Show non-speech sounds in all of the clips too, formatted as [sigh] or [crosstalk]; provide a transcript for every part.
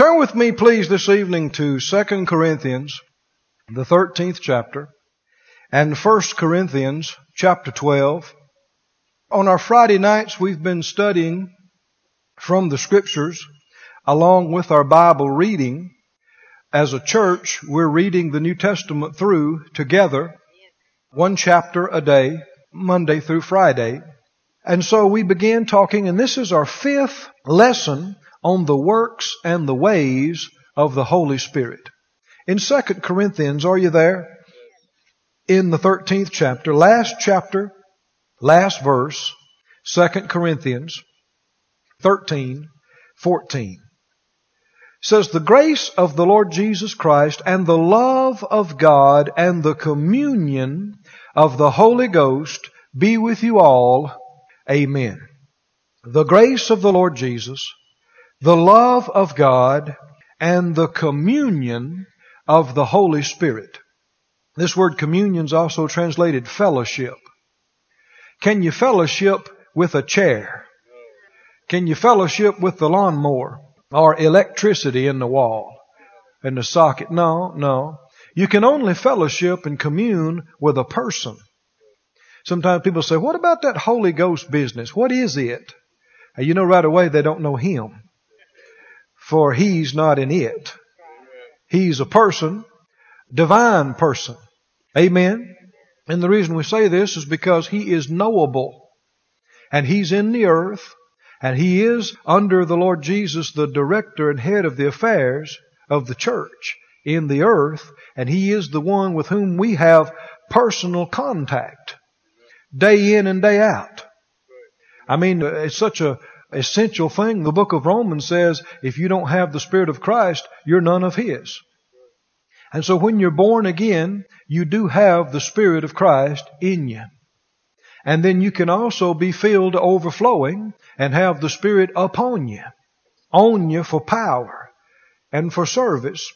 Turn with me, please, this evening to 2 Corinthians, the 13th chapter, and 1 Corinthians, chapter 12. On our Friday nights, we've been studying from the scriptures along with our Bible reading. As a church, we're reading the New Testament through together, one chapter a day, Monday through Friday. And so we began talking, and this is our fifth lesson on the works and the ways of the Holy Spirit. In 2 Corinthians, are you there? In the 13th chapter, last chapter, last verse, 2 Corinthians 13, 14 says the grace of the Lord Jesus Christ and the love of God and the communion of the Holy Ghost be with you all. Amen. The grace of the Lord Jesus the love of God and the communion of the Holy Spirit. This word communion is also translated fellowship. Can you fellowship with a chair? Can you fellowship with the lawnmower or electricity in the wall and the socket? No, no. You can only fellowship and commune with a person. Sometimes people say, what about that Holy Ghost business? What is it? And you know right away they don't know Him for he's not in it. He's a person, divine person. Amen. And the reason we say this is because he is knowable. And he's in the earth, and he is under the Lord Jesus, the director and head of the affairs of the church in the earth, and he is the one with whom we have personal contact day in and day out. I mean, it's such a, essential thing. The book of Romans says if you don't have the Spirit of Christ, you're none of His. And so when you're born again, you do have the Spirit of Christ in you. And then you can also be filled to overflowing and have the Spirit upon you, on you for power and for service.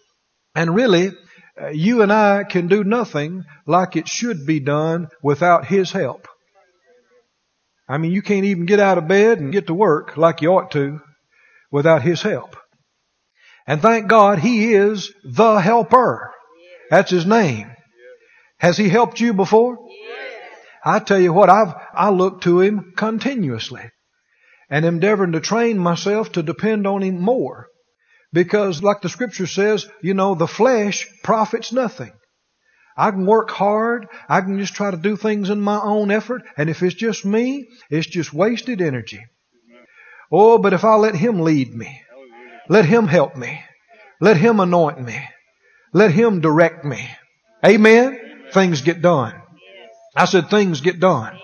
And really, uh, you and I can do nothing like it should be done without His help. I mean, you can't even get out of bed and get to work like you ought to without His help. And thank God He is the helper. That's His name. Has He helped you before? I tell you what, I've, I look to Him continuously and endeavoring to train myself to depend on Him more. Because like the scripture says, you know, the flesh profits nothing. I can work hard. I can just try to do things in my own effort. And if it's just me, it's just wasted energy. Oh, but if I let Him lead me, let Him help me, let Him anoint me, let Him direct me. Amen. Things get done. I said things get done.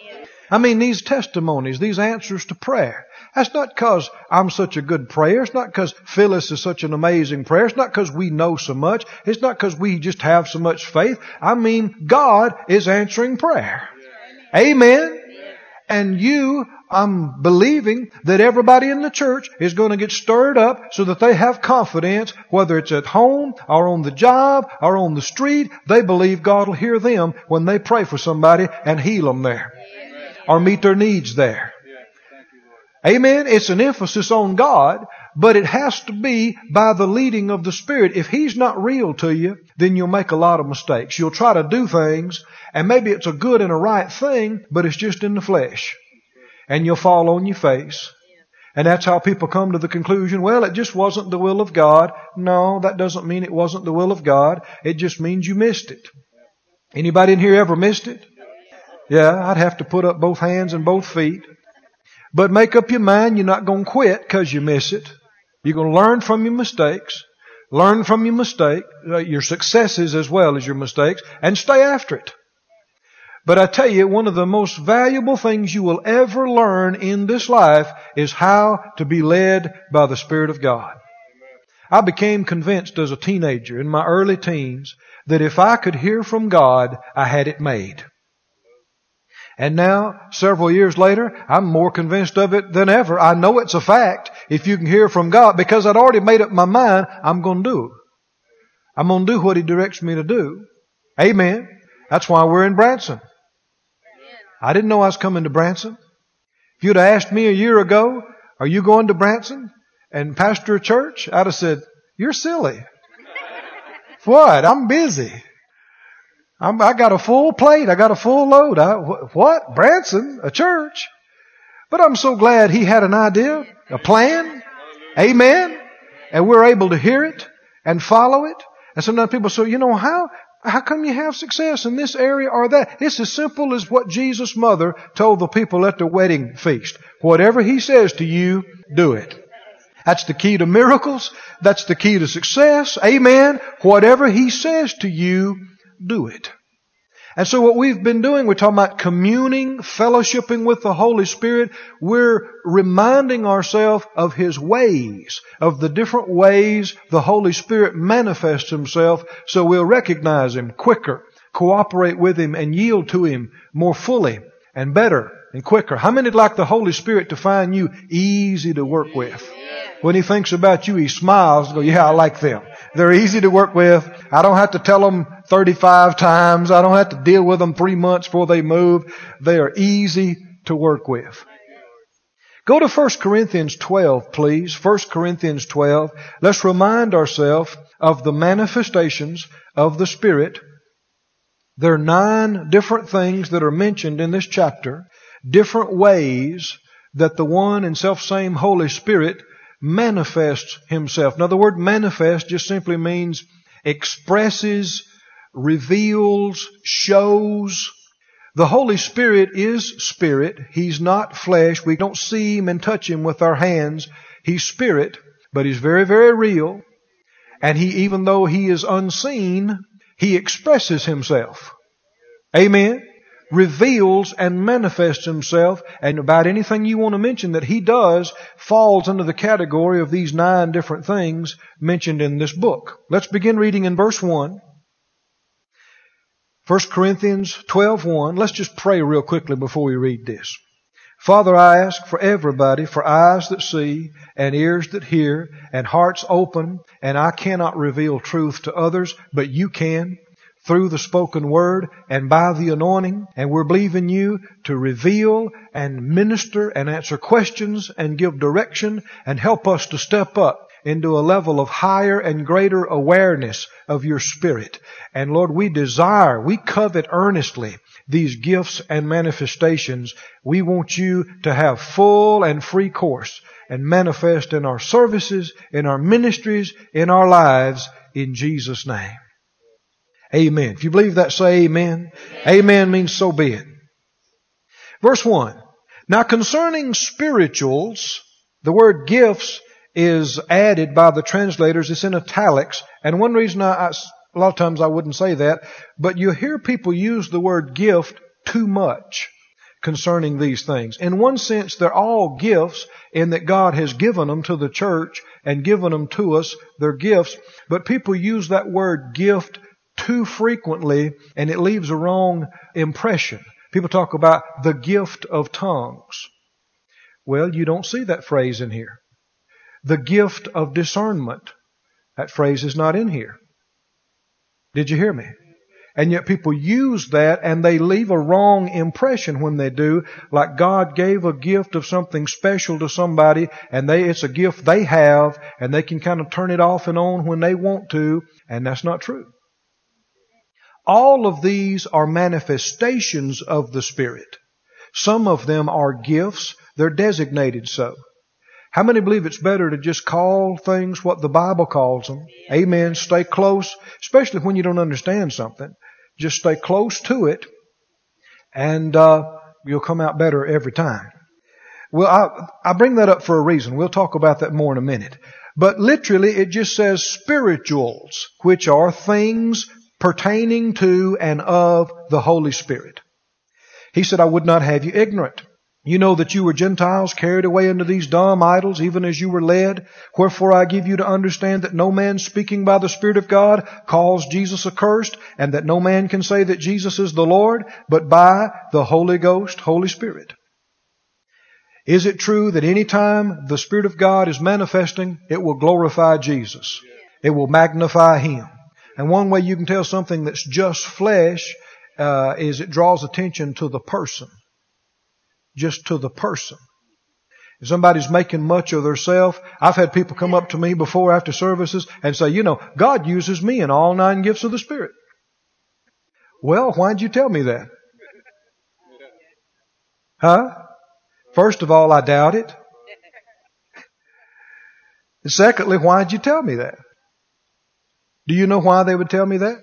I mean, these testimonies, these answers to prayer, that's not because I'm such a good prayer. It's not because Phyllis is such an amazing prayer. It's not because we know so much. It's not because we just have so much faith. I mean, God is answering prayer. Amen. And you, I'm believing that everybody in the church is going to get stirred up so that they have confidence, whether it's at home or on the job or on the street, they believe God will hear them when they pray for somebody and heal them there. Or meet their needs there. Amen. It's an emphasis on God, but it has to be by the leading of the Spirit. If He's not real to you, then you'll make a lot of mistakes. You'll try to do things, and maybe it's a good and a right thing, but it's just in the flesh. And you'll fall on your face. And that's how people come to the conclusion, well, it just wasn't the will of God. No, that doesn't mean it wasn't the will of God. It just means you missed it. Anybody in here ever missed it? Yeah, I'd have to put up both hands and both feet. But make up your mind you're not going to quit because you miss it. You're going to learn from your mistakes, learn from your mistake, uh, your successes as well as your mistakes, and stay after it. But I tell you, one of the most valuable things you will ever learn in this life is how to be led by the Spirit of God. I became convinced as a teenager in my early teens that if I could hear from God, I had it made. And now, several years later, I'm more convinced of it than ever. I know it's a fact if you can hear from God because I'd already made up my mind I'm going to do it. I'm going to do what He directs me to do. Amen. That's why we're in Branson. I didn't know I was coming to Branson. If you'd have asked me a year ago, are you going to Branson and pastor a church? I'd have said, You're silly. [laughs] what? I'm busy. I'm, I got a full plate. I got a full load. I, what? Branson? A church? But I'm so glad he had an idea, a plan. Amen. And we're able to hear it and follow it. And sometimes people say, you know, how, how come you have success in this area or that? It's as simple as what Jesus' mother told the people at the wedding feast. Whatever he says to you, do it. That's the key to miracles. That's the key to success. Amen. Whatever he says to you, do it. And so what we've been doing, we're talking about communing, fellowshipping with the Holy Spirit. We're reminding ourselves of His ways, of the different ways the Holy Spirit manifests Himself so we'll recognize Him quicker, cooperate with Him and yield to Him more fully and better and quicker. How many'd like the Holy Spirit to find you easy to work with? When He thinks about you, He smiles and goes, yeah, I like them. They're easy to work with. I don't have to tell them 35 times. I don't have to deal with them three months before they move. They are easy to work with. Go to 1 Corinthians 12, please. 1 Corinthians 12. Let's remind ourselves of the manifestations of the Spirit. There are nine different things that are mentioned in this chapter, different ways that the one and self same Holy Spirit manifests himself. Now the word manifest just simply means expresses, reveals, shows. The Holy Spirit is spirit. He's not flesh. We don't see him and touch him with our hands. He's spirit, but he's very, very real. And he, even though he is unseen, he expresses himself. Amen reveals and manifests himself, and about anything you want to mention that he does falls under the category of these nine different things mentioned in this book. Let's begin reading in verse 1. 1 Corinthians 12:1. Let's just pray real quickly before we read this. Father, I ask for everybody, for eyes that see, and ears that hear, and hearts open, and I cannot reveal truth to others, but you can through the spoken word and by the anointing. And we're believing you to reveal and minister and answer questions and give direction and help us to step up into a level of higher and greater awareness of your spirit. And Lord, we desire, we covet earnestly these gifts and manifestations. We want you to have full and free course and manifest in our services, in our ministries, in our lives, in Jesus' name. Amen. If you believe that, say amen. Amen, amen means so be it. Verse 1. Now concerning spirituals, the word gifts is added by the translators. It's in italics. And one reason I, I, a lot of times I wouldn't say that, but you hear people use the word gift too much concerning these things. In one sense, they're all gifts in that God has given them to the church and given them to us. They're gifts. But people use that word gift too frequently and it leaves a wrong impression. People talk about the gift of tongues. Well, you don't see that phrase in here. The gift of discernment. That phrase is not in here. Did you hear me? And yet people use that and they leave a wrong impression when they do, like God gave a gift of something special to somebody and they, it's a gift they have and they can kind of turn it off and on when they want to, and that's not true. All of these are manifestations of the Spirit. Some of them are gifts. They're designated so. How many believe it's better to just call things what the Bible calls them? Amen. Stay close, especially when you don't understand something. Just stay close to it, and uh, you'll come out better every time. Well, I, I bring that up for a reason. We'll talk about that more in a minute. But literally, it just says spirituals, which are things pertaining to and of the Holy Spirit. He said, I would not have you ignorant. You know that you were Gentiles carried away into these dumb idols, even as you were led. Wherefore I give you to understand that no man speaking by the Spirit of God calls Jesus accursed, and that no man can say that Jesus is the Lord, but by the Holy Ghost, Holy Spirit. Is it true that any time the Spirit of God is manifesting, it will glorify Jesus? It will magnify Him. And one way you can tell something that's just flesh uh, is it draws attention to the person, just to the person. If somebody's making much of themselves, I've had people come up to me before after services and say, you know, God uses me in all nine gifts of the Spirit. Well, why'd you tell me that? Huh? First of all, I doubt it. Secondly, why'd you tell me that? Do you know why they would tell me that?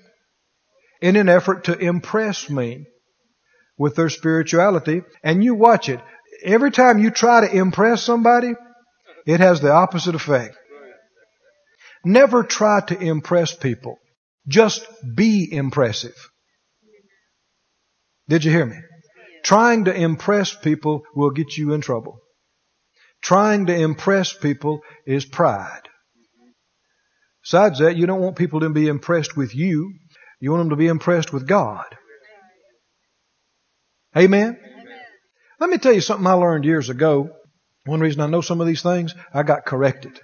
In an effort to impress me with their spirituality. And you watch it. Every time you try to impress somebody, it has the opposite effect. Never try to impress people. Just be impressive. Did you hear me? Trying to impress people will get you in trouble. Trying to impress people is pride. Besides that, you don't want people to be impressed with you. You want them to be impressed with God. Amen? Amen? Let me tell you something I learned years ago. One reason I know some of these things, I got corrected.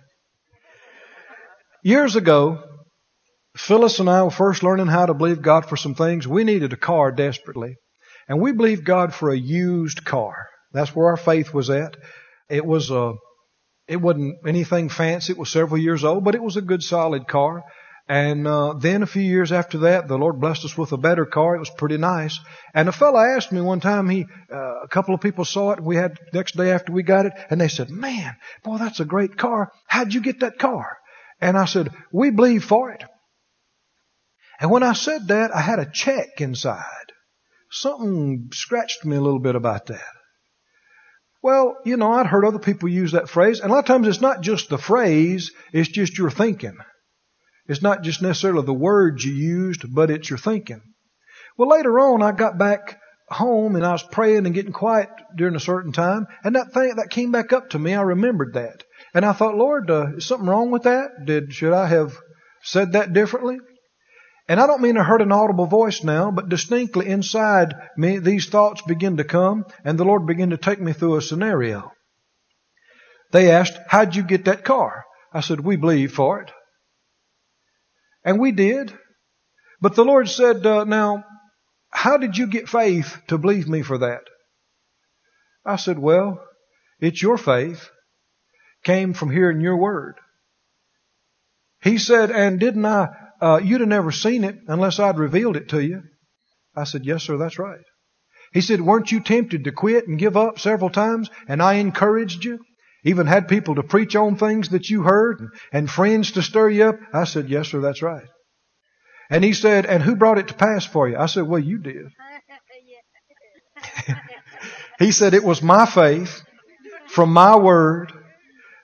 Years ago, Phyllis and I were first learning how to believe God for some things. We needed a car desperately. And we believed God for a used car. That's where our faith was at. It was a, it wasn't anything fancy. It was several years old, but it was a good solid car. And uh, then a few years after that, the Lord blessed us with a better car. It was pretty nice. And a fellow asked me one time. He, uh, a couple of people saw it. We had next day after we got it, and they said, "Man, boy, that's a great car. How'd you get that car?" And I said, "We believe for it." And when I said that, I had a check inside. Something scratched me a little bit about that. Well, you know, I'd heard other people use that phrase, and a lot of times it's not just the phrase, it's just your thinking. It's not just necessarily the words you used, but it's your thinking. Well, later on, I got back home and I was praying and getting quiet during a certain time, and that thing that came back up to me, I remembered that, and I thought, Lord, uh, is something wrong with that? Did should I have said that differently? And I don't mean I heard an audible voice now, but distinctly inside me, these thoughts begin to come, and the Lord began to take me through a scenario. They asked, How'd you get that car? I said, We believe for it. And we did. But the Lord said, uh, Now, how did you get faith to believe me for that? I said, Well, it's your faith. Came from hearing your word. He said, And didn't I uh, you'd have never seen it unless I'd revealed it to you. I said, yes, sir, that's right. He said, weren't you tempted to quit and give up several times? And I encouraged you. Even had people to preach on things that you heard and, and friends to stir you up. I said, yes, sir, that's right. And he said, and who brought it to pass for you? I said, well, you did. [laughs] he said, it was my faith from my word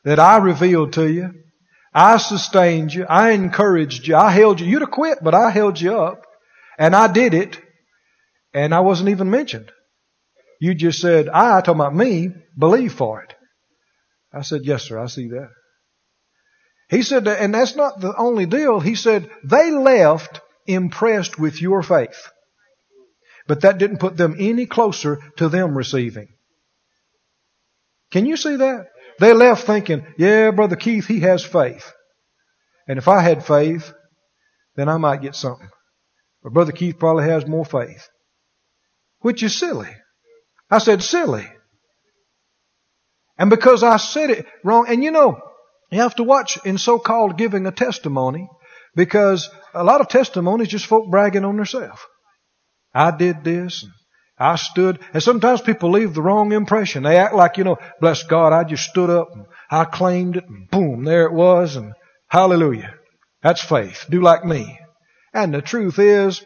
that I revealed to you I sustained you. I encouraged you. I held you. You'd have quit, but I held you up. And I did it. And I wasn't even mentioned. You just said, I, talking about me, believe for it. I said, yes, sir, I see that. He said, and that's not the only deal. He said, they left impressed with your faith. But that didn't put them any closer to them receiving. Can you see that? They left thinking, yeah, Brother Keith, he has faith. And if I had faith, then I might get something. But Brother Keith probably has more faith. Which is silly. I said silly. And because I said it wrong, and you know, you have to watch in so-called giving a testimony because a lot of testimonies just folk bragging on themselves. I did this and I stood, and sometimes people leave the wrong impression. They act like, you know, bless God, I just stood up and I claimed it and boom, there it was and hallelujah. That's faith. Do like me. And the truth is,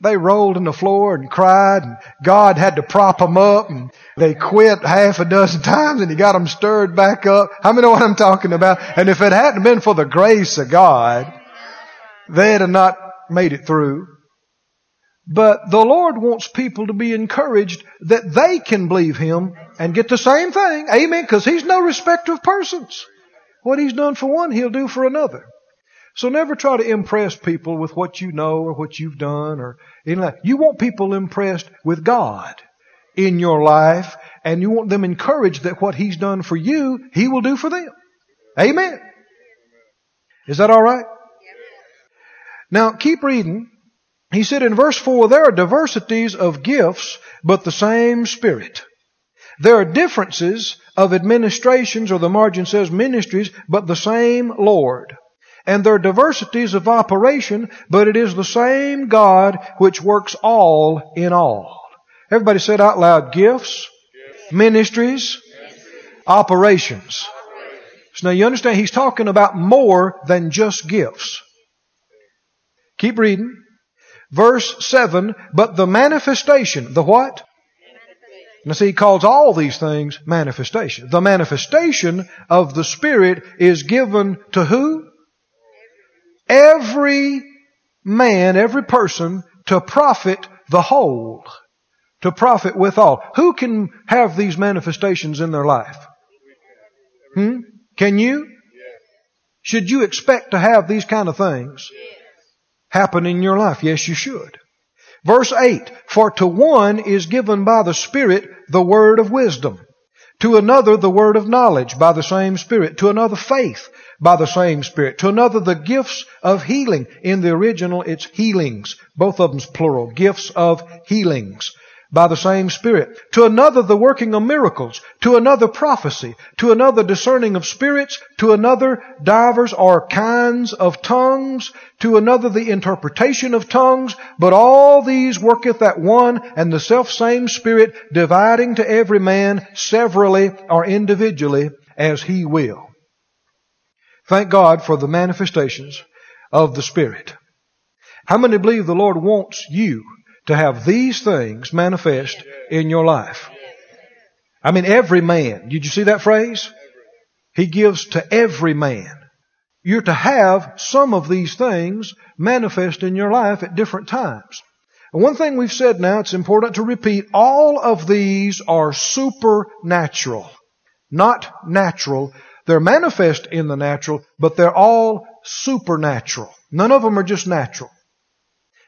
they rolled on the floor and cried and God had to prop them up and they quit half a dozen [laughs] times and he got them stirred back up. How many know what I'm talking about? And if it hadn't been for the grace of God, they'd have not made it through. But the Lord wants people to be encouraged that they can believe Him and get the same thing. Amen. Because He's no respecter of persons. What He's done for one, He'll do for another. So never try to impress people with what you know or what you've done or anything like You want people impressed with God in your life and you want them encouraged that what He's done for you, He will do for them. Amen. Is that alright? Now keep reading he said in verse 4, there are diversities of gifts, but the same Spirit. There are differences of administrations, or the margin says ministries, but the same Lord. And there are diversities of operation, but it is the same God which works all in all. Everybody said out loud, gifts, ministries, operations. So now you understand he's talking about more than just gifts. Keep reading. Verse 7, but the manifestation, the what? Now see, he calls all these things manifestation. The manifestation of the Spirit is given to who? Every man, every person to profit the whole. To profit withal. Who can have these manifestations in their life? Hmm? Can you? Should you expect to have these kind of things happen in your life? Yes, you should. Verse 8, for to one is given by the Spirit the word of wisdom, to another the word of knowledge by the same Spirit, to another faith by the same Spirit, to another the gifts of healing. In the original it's healings, both of them's plural, gifts of healings by the same Spirit. To another, the working of miracles. To another, prophecy. To another, discerning of spirits. To another, divers or kinds of tongues. To another, the interpretation of tongues. But all these worketh that one and the selfsame Spirit, dividing to every man severally or individually as he will. Thank God for the manifestations of the Spirit. How many believe the Lord wants you to have these things manifest in your life. I mean, every man. Did you see that phrase? He gives to every man. You're to have some of these things manifest in your life at different times. And one thing we've said now, it's important to repeat, all of these are supernatural. Not natural. They're manifest in the natural, but they're all supernatural. None of them are just natural.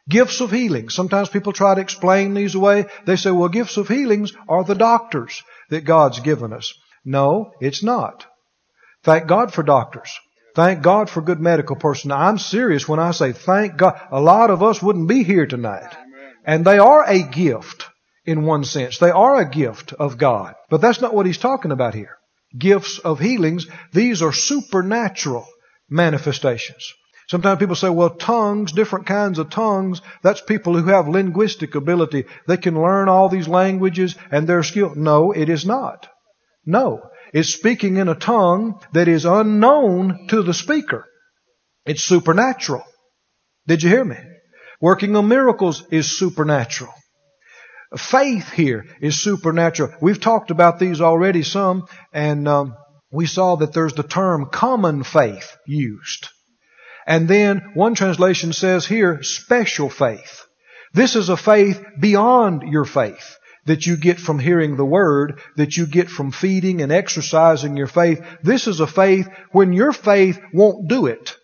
Gifts of healing. Sometimes people try to explain these away. They say, well, gifts of healings are the doctors that God's given us. No, it's not. Thank God for doctors. Thank God for good medical personnel. I'm serious when I say thank God. A lot of us wouldn't be here tonight. And they are a gift in one sense. They are a gift of God. But that's not what he's talking about here. Gifts of healings, these are supernatural manifestations. Sometimes people say, well, tongues, different kinds of tongues, that's people who have linguistic ability. They can learn all these languages and they're skilled. No, it is not. No. It's speaking in a tongue that is unknown to the speaker. It's supernatural. Did you hear me? Working on miracles is supernatural. Faith here is supernatural. We've talked about these already some, and um, we saw that there's the term common faith used. And then one translation says here, special faith. This is a faith beyond your faith that you get from hearing the Word, that you get from feeding and exercising your faith. This is a faith when your faith won't do it.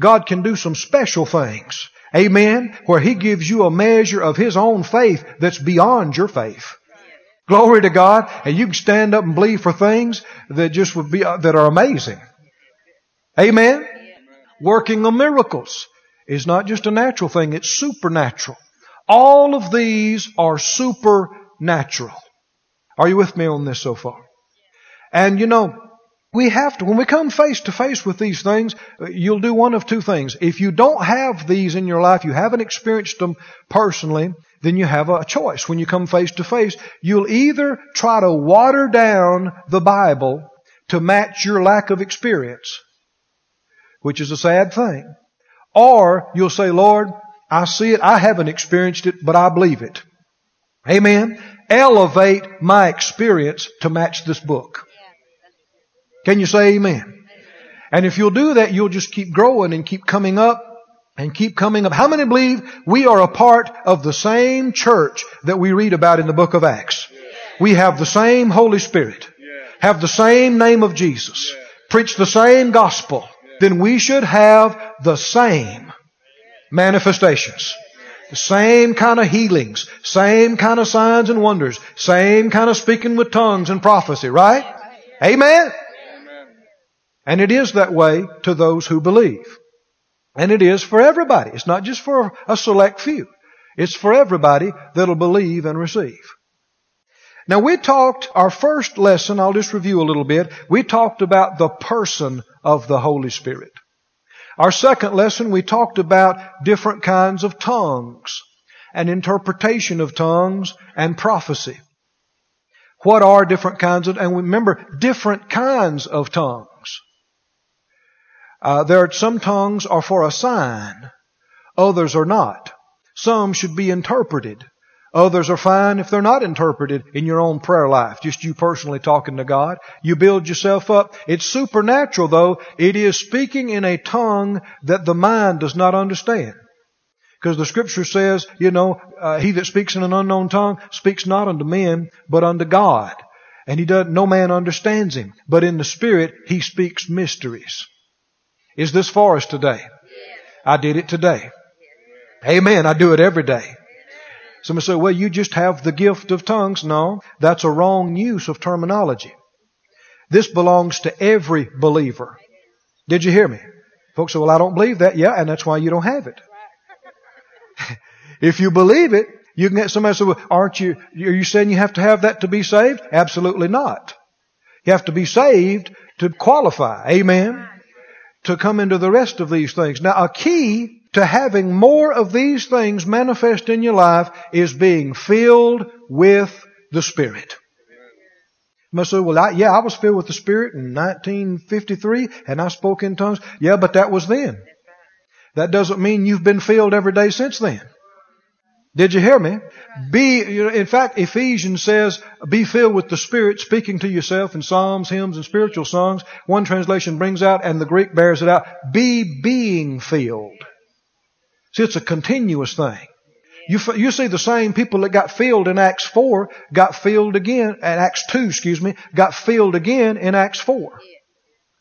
God can do some special things. Amen. Where He gives you a measure of His own faith that's beyond your faith. Glory to God. And you can stand up and believe for things that just would be, uh, that are amazing. Amen working of miracles is not just a natural thing, it's supernatural. All of these are supernatural. Are you with me on this so far? And you know, we have to, when we come face to face with these things, uh, you'll do one of two things. If you don't have these in your life, you haven't experienced them personally, then you have a choice. When you come face to face, you'll either try to water down the Bible to match your lack of experience, which is a sad thing. Or you'll say, Lord, I see it, I haven't experienced it, but I believe it. Amen. Elevate my experience to match this book. Can you say amen? And if you'll do that, you'll just keep growing and keep coming up and keep coming up. How many believe we are a part of the same church that we read about in the book of Acts? We have the same Holy Spirit, have the same name of Jesus, preach the same gospel, then we should have the same manifestations. The same kind of healings, same kind of signs and wonders, same kind of speaking with tongues and prophecy, right? Amen? And it is that way to those who believe. And it is for everybody. It's not just for a select few. It's for everybody that'll believe and receive. Now we talked, our first lesson, I'll just review a little bit, we talked about the person of the Holy Spirit. Our second lesson, we talked about different kinds of tongues and interpretation of tongues and prophecy. What are different kinds of, and remember, different kinds of tongues. Uh, there are some tongues are for a sign, others are not. Some should be interpreted. Others are fine if they're not interpreted in your own prayer life, just you personally talking to God. You build yourself up. It's supernatural though. It is speaking in a tongue that the mind does not understand. Because the scripture says, you know, uh, he that speaks in an unknown tongue speaks not unto men, but unto God. And he does, no man understands him. But in the spirit, he speaks mysteries. Is this for us today? I did it today. Amen. I do it every day. Somebody say, well, you just have the gift of tongues. No, that's a wrong use of terminology. This belongs to every believer. Did you hear me? Folks say, well, I don't believe that. Yeah, and that's why you don't have it. [laughs] if you believe it, you can get somebody say, well, aren't you, are you saying you have to have that to be saved? Absolutely not. You have to be saved to qualify. Amen. To come into the rest of these things. Now, a key to having more of these things manifest in your life is being filled with the Spirit. You must say, well, I, yeah, I was filled with the Spirit in 1953 and I spoke in tongues. Yeah, but that was then. That doesn't mean you've been filled every day since then. Did you hear me? Be, in fact, Ephesians says, be filled with the Spirit, speaking to yourself in psalms, hymns, and spiritual songs. One translation brings out, and the Greek bears it out, be being filled. See, it's a continuous thing. You, you see the same people that got filled in Acts 4 got filled again, at Acts 2, excuse me, got filled again in Acts 4.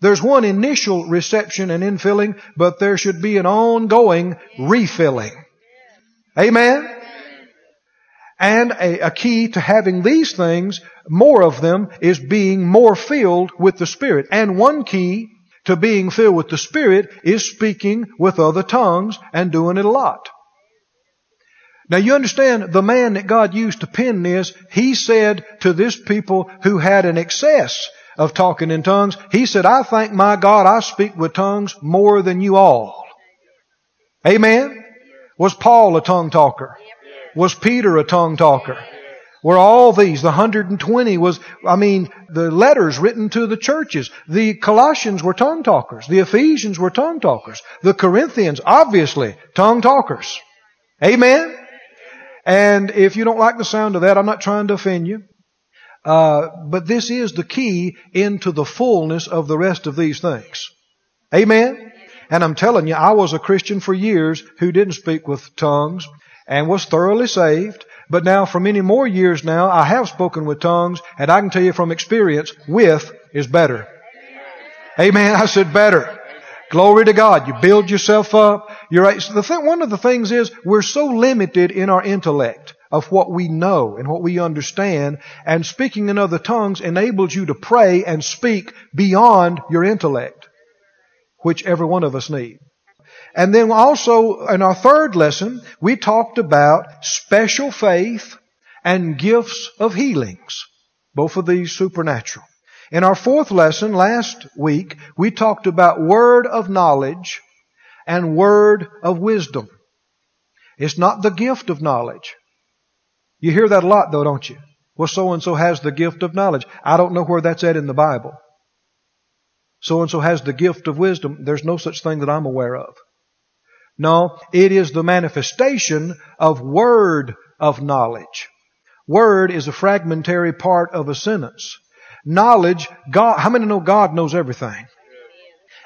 There's one initial reception and infilling, but there should be an ongoing refilling. Amen? And a, a, key to having these things, more of them, is being more filled with the Spirit. And one key to being filled with the Spirit is speaking with other tongues and doing it a lot. Now you understand the man that God used to pen this, he said to this people who had an excess of talking in tongues, he said, I thank my God I speak with tongues more than you all. Amen? Was Paul a tongue talker? Was Peter a tongue talker? Were all these. The 120 was, I mean, the letters written to the churches. The Colossians were tongue talkers. The Ephesians were tongue talkers. The Corinthians, obviously, tongue talkers. Amen? And if you don't like the sound of that, I'm not trying to offend you. Uh, but this is the key into the fullness of the rest of these things. Amen? And I'm telling you, I was a Christian for years who didn't speak with tongues and was thoroughly saved but now for many more years now, I have spoken with tongues, and I can tell you from experience, with is better. Amen. I said better. Glory to God. You build yourself up. You're right. So the thing, one of the things is we're so limited in our intellect of what we know and what we understand, and speaking in other tongues enables you to pray and speak beyond your intellect, which every one of us need. And then also in our third lesson, we talked about special faith and gifts of healings. Both of these supernatural. In our fourth lesson last week, we talked about word of knowledge and word of wisdom. It's not the gift of knowledge. You hear that a lot though, don't you? Well, so and so has the gift of knowledge. I don't know where that's at in the Bible. So and so has the gift of wisdom. There's no such thing that I'm aware of. No, it is the manifestation of word of knowledge. Word is a fragmentary part of a sentence. Knowledge, God, how many know God knows everything?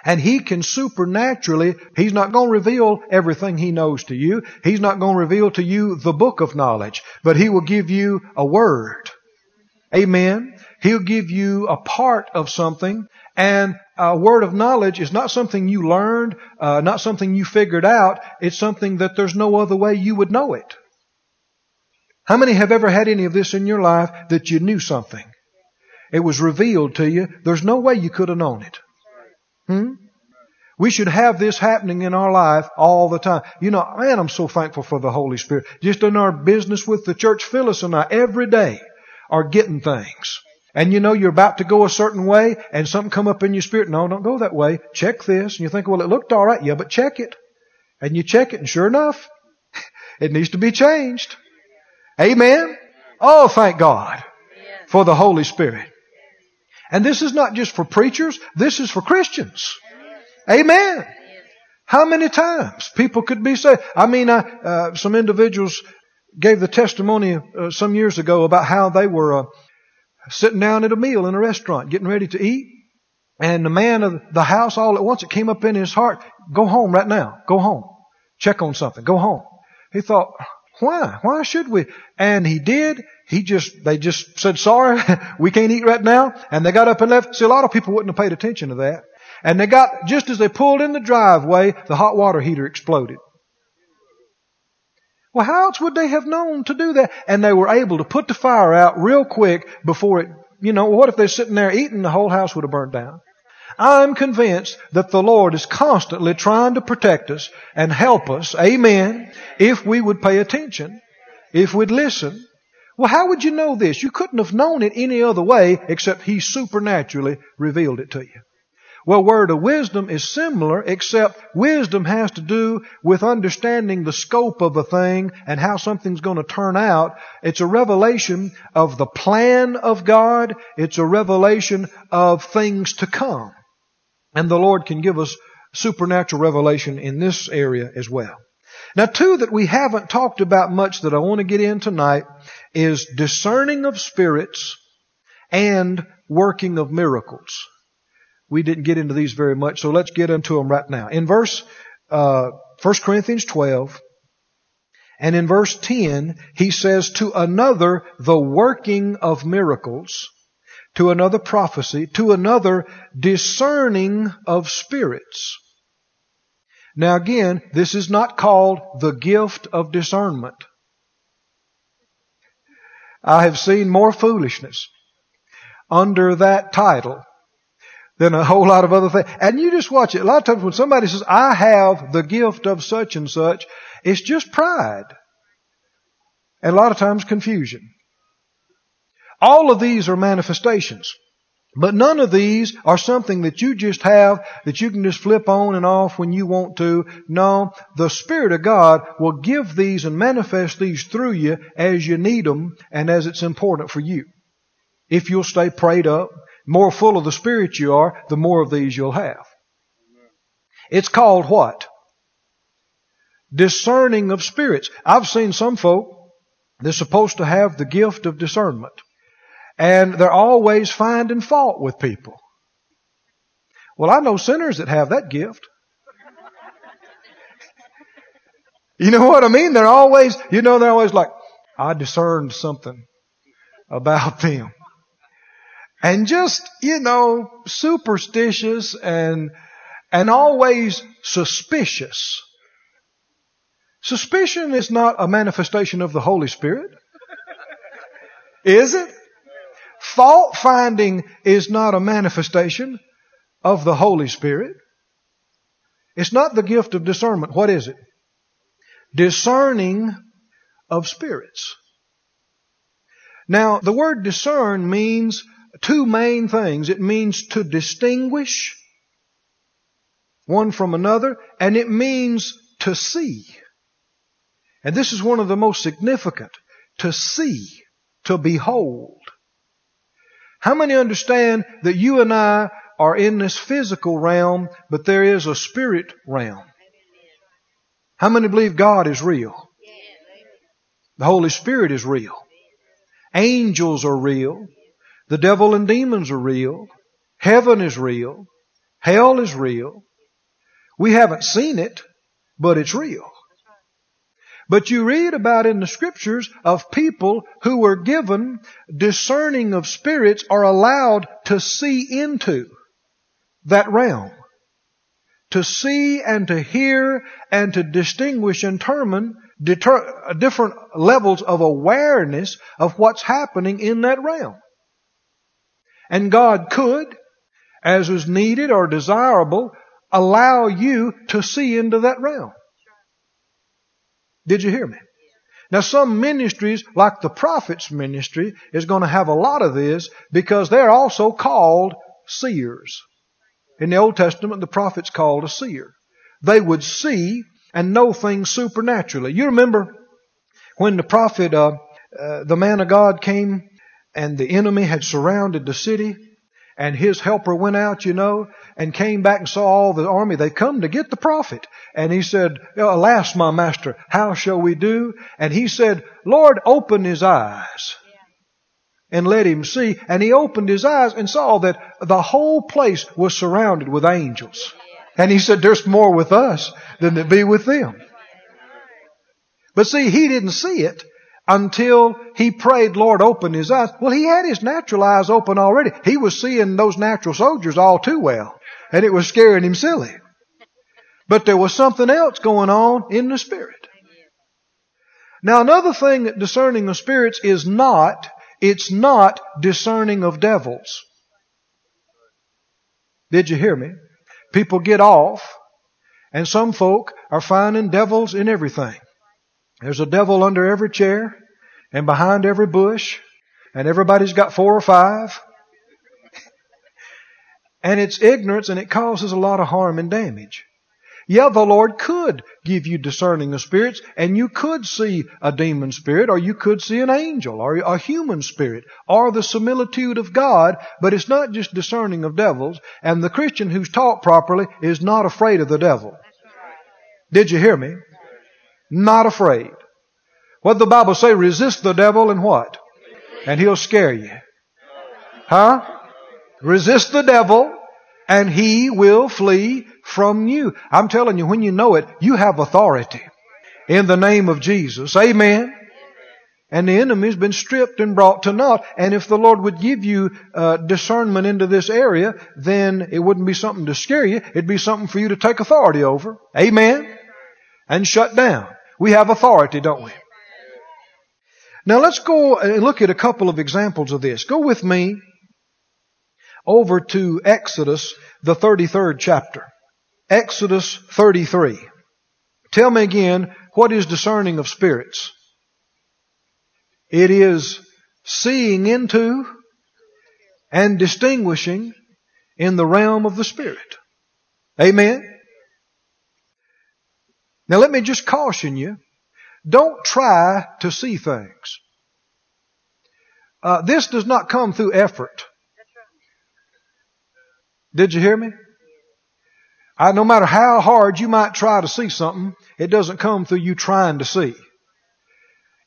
And He can supernaturally, He's not going to reveal everything He knows to you. He's not going to reveal to you the book of knowledge, but He will give you a word. Amen. He'll give you a part of something and a word of knowledge is not something you learned, uh, not something you figured out. It's something that there's no other way you would know it. How many have ever had any of this in your life that you knew something? It was revealed to you. There's no way you could have known it. Hmm? We should have this happening in our life all the time. You know, man, I'm so thankful for the Holy Spirit. Just in our business with the church, Phyllis and I, every day, are getting things. And you know you're about to go a certain way and something come up in your spirit. No, don't go that way. Check this. And you think, well, it looked alright. Yeah, but check it. And you check it and sure enough, [laughs] it needs to be changed. Amen. Oh, thank God for the Holy Spirit. And this is not just for preachers. This is for Christians. Amen. How many times people could be saved? I mean, uh, uh, some individuals gave the testimony uh, some years ago about how they were uh, sitting down at a meal in a restaurant, getting ready to eat, and the man of the house all at once it came up in his heart, "Go home right now. Go home. Check on something. Go home." He thought, "Why? Why should we?" And he did. He just, they just said, "Sorry, [laughs] we can't eat right now," and they got up and left. See, a lot of people wouldn't have paid attention to that. And they got, just as they pulled in the driveway, the hot water heater exploded. Well, how else would they have known to do that? And they were able to put the fire out real quick before it, you know, what if they're sitting there eating, the whole house would have burned down. I'm convinced that the Lord is constantly trying to protect us and help us, amen, if we would pay attention, if we'd listen. Well, how would you know this? You couldn't have known it any other way except He supernaturally revealed it to you. Well, word of wisdom is similar, except wisdom has to do with understanding the scope of a thing and how something's going to turn out. It's a revelation of the plan of God. It's a revelation of things to come. And the Lord can give us supernatural revelation in this area as well. Now, two that we haven't talked about much that I want to get in tonight is discerning of spirits and working of miracles. We didn't get into these very much, so let's get into them right now. In verse, uh, 1 Corinthians 12, and in verse 10, he says, to another, the working of miracles, to another prophecy, to another discerning of spirits. Now again, this is not called the gift of discernment. I have seen more foolishness under that title than a whole lot of other things. And you just watch it. A lot of times when somebody says, I have the gift of such and such, it's just pride. And a lot of times confusion. All of these are manifestations. But none of these are something that you just have that you can just flip on and off when you want to. No, the Spirit of God will give these and manifest these through you as you need them and as it's important for you. If you'll stay prayed up, more full of the Spirit you are, the more of these you'll have. It's called what? Discerning of spirits. I've seen some folk they're supposed to have the gift of discernment. And they're always finding fault with people. Well, I know sinners that have that gift. [laughs] You know what I mean? They're always, you know, they're always like, I discerned something about them and just, you know, superstitious and, and always suspicious. Suspicion is not a manifestation of the Holy Spirit. Is it? Fault finding is not a manifestation of the Holy Spirit. It's not the gift of discernment. What is it? Discerning of spirits. Now, the word discern means two main things. It means to distinguish one from another, and it means to see. And this is one of the most significant. To see, to behold. How many understand that you and I are in this physical realm, but there is a spirit realm? How many believe God is real? The Holy Spirit is real. Angels are real. The devil and demons are real. Heaven is real. Hell is real. We haven't seen it, but it's real. But you read about in the scriptures of people who were given discerning of spirits are allowed to see into that realm. To see and to hear and to distinguish and determine deter, different levels of awareness of what's happening in that realm. And God could, as was needed or desirable, allow you to see into that realm. Did you hear me? Now some ministries, like the prophet's ministry, is going to have a lot of this because they're also called seers. In the Old Testament, the prophet's called a seer. They would see and know things supernaturally. You remember when the prophet, uh, uh, the man of God came and the enemy had surrounded the city and his helper went out, you know, and came back and saw all the army. They come to get the prophet. And he said, Alas, my master, how shall we do? And he said, Lord, open his eyes and let him see. And he opened his eyes and saw that the whole place was surrounded with angels. And he said, There's more with us than to be with them. But see, he didn't see it until he prayed, Lord, open his eyes. Well, he had his natural eyes open already. He was seeing those natural soldiers all too well, and it was scaring him silly. But there was something else going on in the spirit. Now, another thing that discerning of spirits is not, it's not discerning of devils. Did you hear me? People get off, and some folk are finding devils in everything. There's a devil under every chair and behind every bush, and everybody's got four or five. and it's ignorance and it causes a lot of harm and damage. Yeah, the Lord could give you discerning of spirits, and you could see a demon spirit, or you could see an angel, or a human spirit, or the similitude of God, but it's not just discerning of devils, and the Christian who's taught properly is not afraid of the devil. Did you hear me? Not afraid. What the Bible say? Resist the devil and what? And he'll scare you. Huh? Resist the devil and he will flee from you. I'm telling you, when you know it, you have authority in the name of Jesus. Amen. And the enemy's been stripped and brought to naught. And if the Lord would give you uh, discernment into this area, then it wouldn't be something to scare you. It'd be something for you to take authority over. Amen. And shut down. We have authority, don't we? Now let's go and look at a couple of examples of this. Go with me over to Exodus, the 33rd chapter. Exodus 33. Tell me again, what is discerning of spirits? It is seeing into and distinguishing in the realm of the Spirit. Amen? Now let me just caution you. Don't try to see things. Uh, this does not come through effort. Did you hear me? I, no matter how hard you might try to see something, it doesn't come through you trying to see.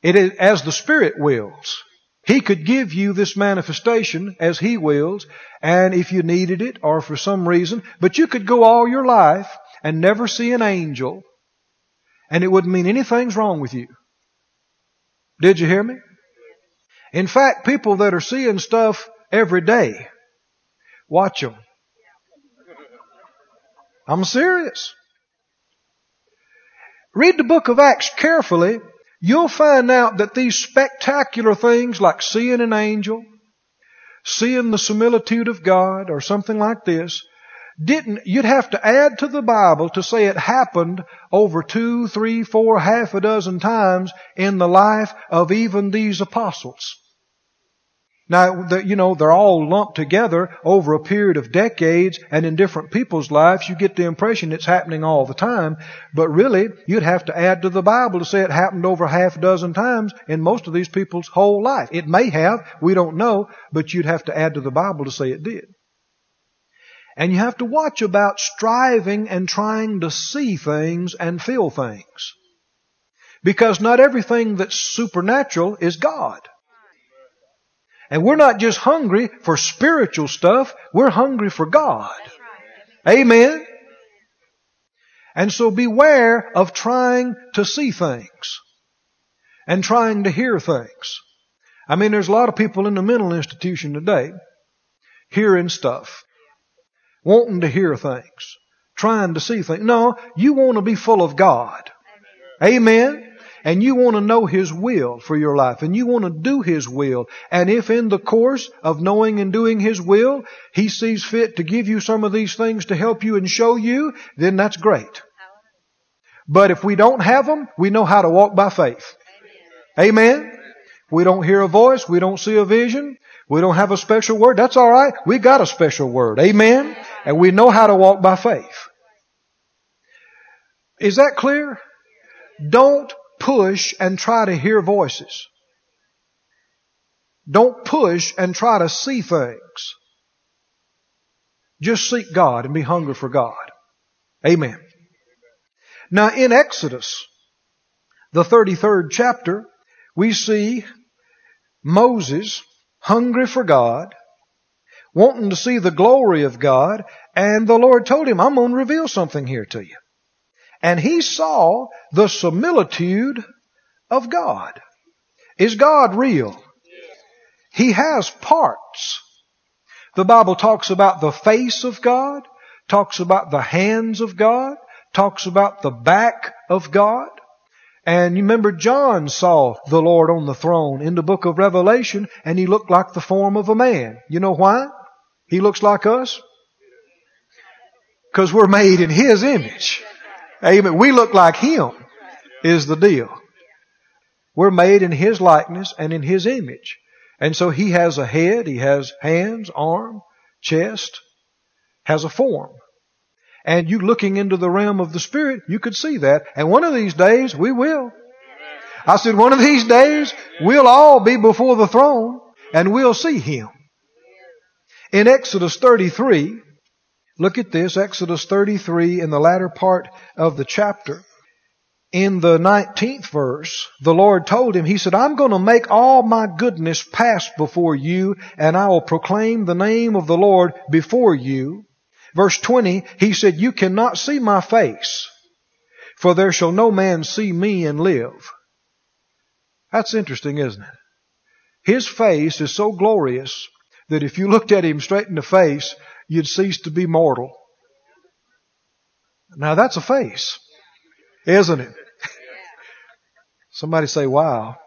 It is as the Spirit wills. He could give you this manifestation as He wills, and if you needed it or for some reason, but you could go all your life and never see an angel and it wouldn't mean anything's wrong with you. Did you hear me? In fact, people that are seeing stuff every day, watch them. I'm serious. Read the book of Acts carefully. You'll find out that these spectacular things like seeing an angel, seeing the similitude of God, or something like this, didn't, you'd have to add to the Bible to say it happened over two, three, four, half a dozen times in the life of even these apostles. Now, the, you know, they're all lumped together over a period of decades and in different people's lives. You get the impression it's happening all the time. But really, you'd have to add to the Bible to say it happened over half a dozen times in most of these people's whole life. It may have, we don't know, but you'd have to add to the Bible to say it did. And you have to watch about striving and trying to see things and feel things. Because not everything that's supernatural is God. And we're not just hungry for spiritual stuff, we're hungry for God. Amen? And so beware of trying to see things and trying to hear things. I mean, there's a lot of people in the mental institution today hearing stuff wanting to hear things, trying to see things. No, you want to be full of God. Amen. And you want to know His will for your life and you want to do His will. And if in the course of knowing and doing His will, He sees fit to give you some of these things to help you and show you, then that's great. But if we don't have them, we know how to walk by faith. Amen. We don't hear a voice. We don't see a vision. We don't have a special word. That's alright. We got a special word. Amen. And we know how to walk by faith. Is that clear? Don't push and try to hear voices. Don't push and try to see things. Just seek God and be hungry for God. Amen. Now in Exodus, the 33rd chapter, we see Moses hungry for God, wanting to see the glory of God, and the Lord told him, I'm going to reveal something here to you. And he saw the similitude of God. Is God real? He has parts. The Bible talks about the face of God, talks about the hands of God, talks about the back of God. And you remember John saw the Lord on the throne in the book of Revelation and he looked like the form of a man. You know why? He looks like us? Because we're made in His image. Amen. We look like Him is the deal. We're made in His likeness and in His image. And so he has a head, he has hands, arm, chest, has a form. And you looking into the realm of the Spirit, you could see that. And one of these days, we will. I said, one of these days, we'll all be before the throne and we'll see Him. In Exodus 33, look at this, Exodus 33 in the latter part of the chapter in the 19th verse, the Lord told him, He said, I'm going to make all my goodness pass before you, and I will proclaim the name of the Lord before you. Verse 20, He said, You cannot see my face, for there shall no man see me and live. That's interesting, isn't it? His face is so glorious that if you looked at him straight in the face, you'd cease to be mortal. Now that's a face, isn't it? [laughs] Somebody say, wow.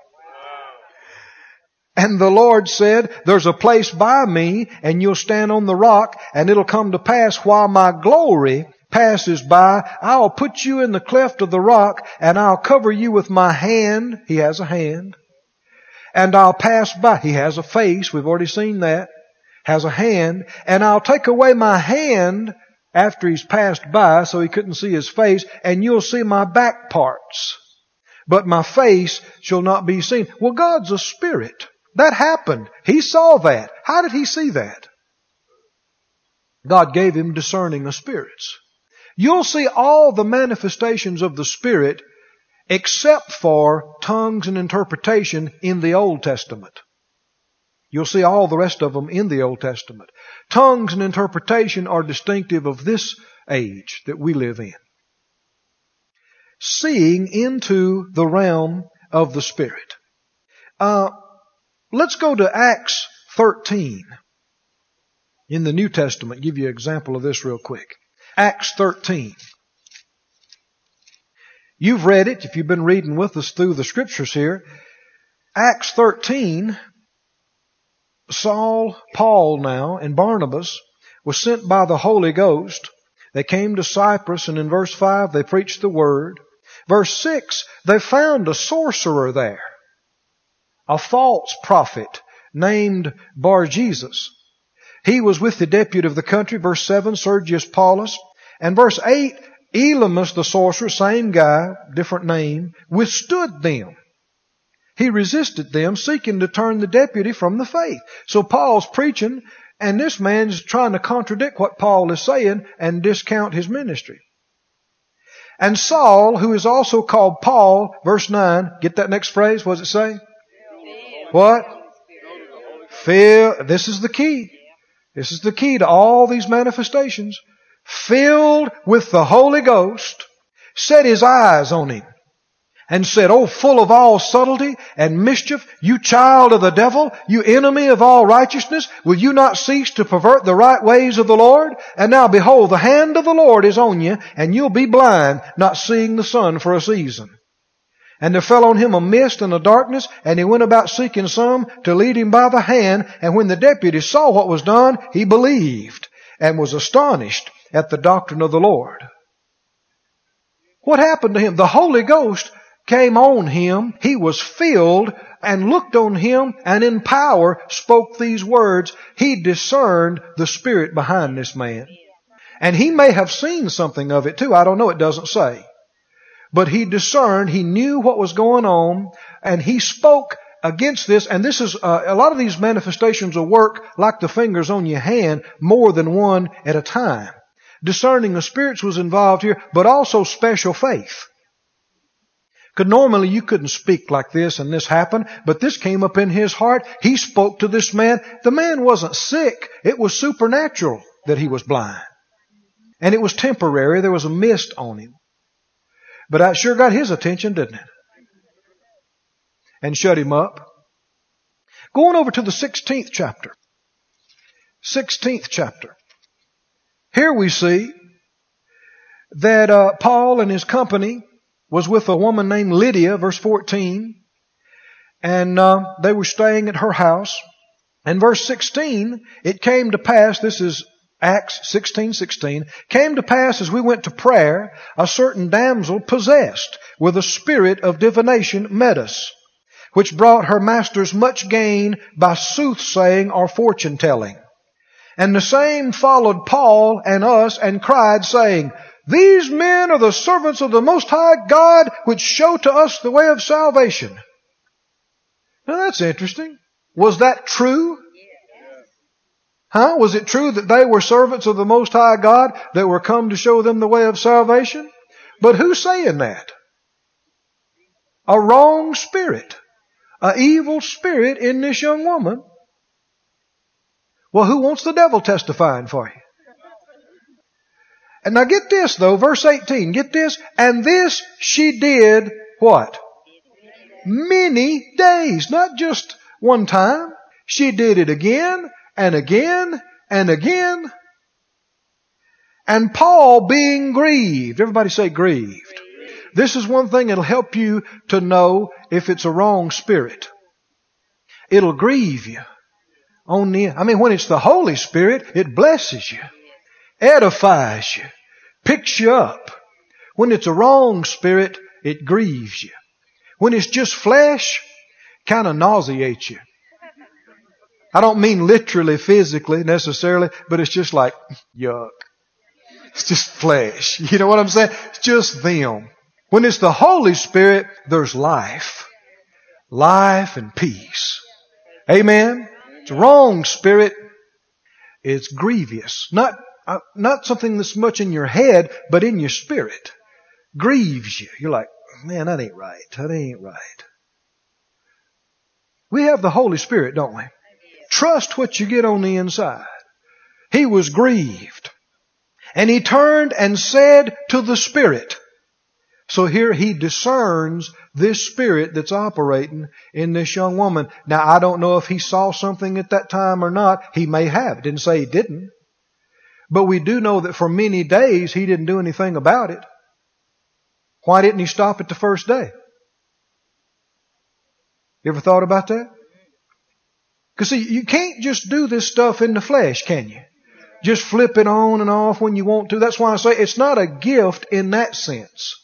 And the Lord said, there's a place by me and you'll stand on the rock and it'll come to pass while my glory passes by, I'll put you in the cleft of the rock and I'll cover you with my hand. He has a hand. And I'll pass by. He has a face. We've already seen that. Has a hand. And I'll take away my hand after he's passed by so he couldn't see his face and you'll see my back parts but my face shall not be seen. Well, God's a spirit. That happened. He saw that. How did he see that? God gave him discerning of spirits. You'll see all the manifestations of the Spirit except for tongues and interpretation in the Old Testament. You'll see all the rest of them in the Old Testament. Tongues and interpretation are distinctive of this age that we live in seeing into the realm of the Spirit. Uh, let's go to Acts 13 in the New Testament. Give you an example of this real quick. Acts 13. You've read it if you've been reading with us through the scriptures here. Acts 13, Saul, Paul now, and Barnabas was sent by the Holy Ghost. They came to Cyprus and in verse 5 they preached the word. Verse 6, they found a sorcerer there, a false prophet named Bar Jesus. He was with the deputy of the country, verse 7, Sergius Paulus. And verse 8, Elymas the sorcerer, same guy, different name, withstood them. He resisted them, seeking to turn the deputy from the faith. So Paul's preaching, and this man's trying to contradict what Paul is saying and discount his ministry. And Saul, who is also called Paul, verse 9, get that next phrase? What does it say? What? Fill, this is the key. This is the key to all these manifestations. Filled with the Holy Ghost, set his eyes on him and said, Oh, full of all subtlety and mischief, you child of the devil, you enemy of all righteousness, will you not cease to pervert the right ways of the Lord? And now behold, the hand of the Lord is on you, and you'll be blind, not seeing the sun for a season. And there fell on him a mist and a darkness, and he went about seeking some to lead him by the hand, and when the deputy saw what was done, he believed, and was astonished at the doctrine of the Lord. What happened to him? The Holy Ghost came on him, he was filled and looked on him and in power spoke these words. He discerned the spirit behind this man. And he may have seen something of it too. I don't know. It doesn't say. But he discerned, he knew what was going on, and he spoke against this. And this is, uh, a lot of these manifestations will work like the fingers on your hand, more than one at a time. Discerning the spirits was involved here, but also special faith. Because normally you couldn't speak like this and this happened, but this came up in his heart. He spoke to this man. The man wasn't sick. It was supernatural that he was blind. And it was temporary. There was a mist on him. But that sure got his attention, didn't it? And shut him up. Going over to the 16th chapter. 16th chapter. Here we see that uh, Paul and his company was with a woman named Lydia, verse 14, and uh, they were staying at her house. And verse 16, it came to pass, this is Acts 16, 16, came to pass as we went to prayer, a certain damsel possessed with a spirit of divination met us, which brought her masters much gain by soothsaying or fortune telling. And the same followed Paul and us and cried saying, These men are the servants of the Most High God which show to us the way of salvation. Now that's interesting. Was that true? Huh? Was it true that they were servants of the Most High God that were come to show them the way of salvation? But who's saying that? A wrong spirit. A evil spirit in this young woman. Well, who wants the devil testifying for you? And now get this though, verse 18, get this. And this she did what? Many days, not just one time. She did it again and again and again. And Paul being grieved. Everybody say grieved. This is one thing that'll help you to know if it's a wrong spirit. It'll grieve you. On the, I mean, when it's the Holy Spirit, it blesses you, edifies you, picks you up. When it's a wrong spirit, it grieves you. When it's just flesh, kind of nauseates you. I don't mean literally, physically, necessarily, but it's just like, yuck. It's just flesh. [laughs] You know what I'm saying? It's just them. When it's the Holy Spirit, there's life. Life and peace. Amen? It's wrong spirit. It's grievous. Not, uh, not something that's much in your head, but in your spirit. Grieves you. You're like, man, that ain't right. That ain't right. We have the Holy Spirit, don't we? Trust what you get on the inside. He was grieved. And he turned and said to the Spirit. So here he discerns this spirit that's operating in this young woman. Now I don't know if he saw something at that time or not. He may have. Didn't say he didn't. But we do know that for many days he didn't do anything about it. Why didn't he stop it the first day? You ever thought about that? Because see, you can't just do this stuff in the flesh, can you? Just flip it on and off when you want to. That's why I say it's not a gift in that sense.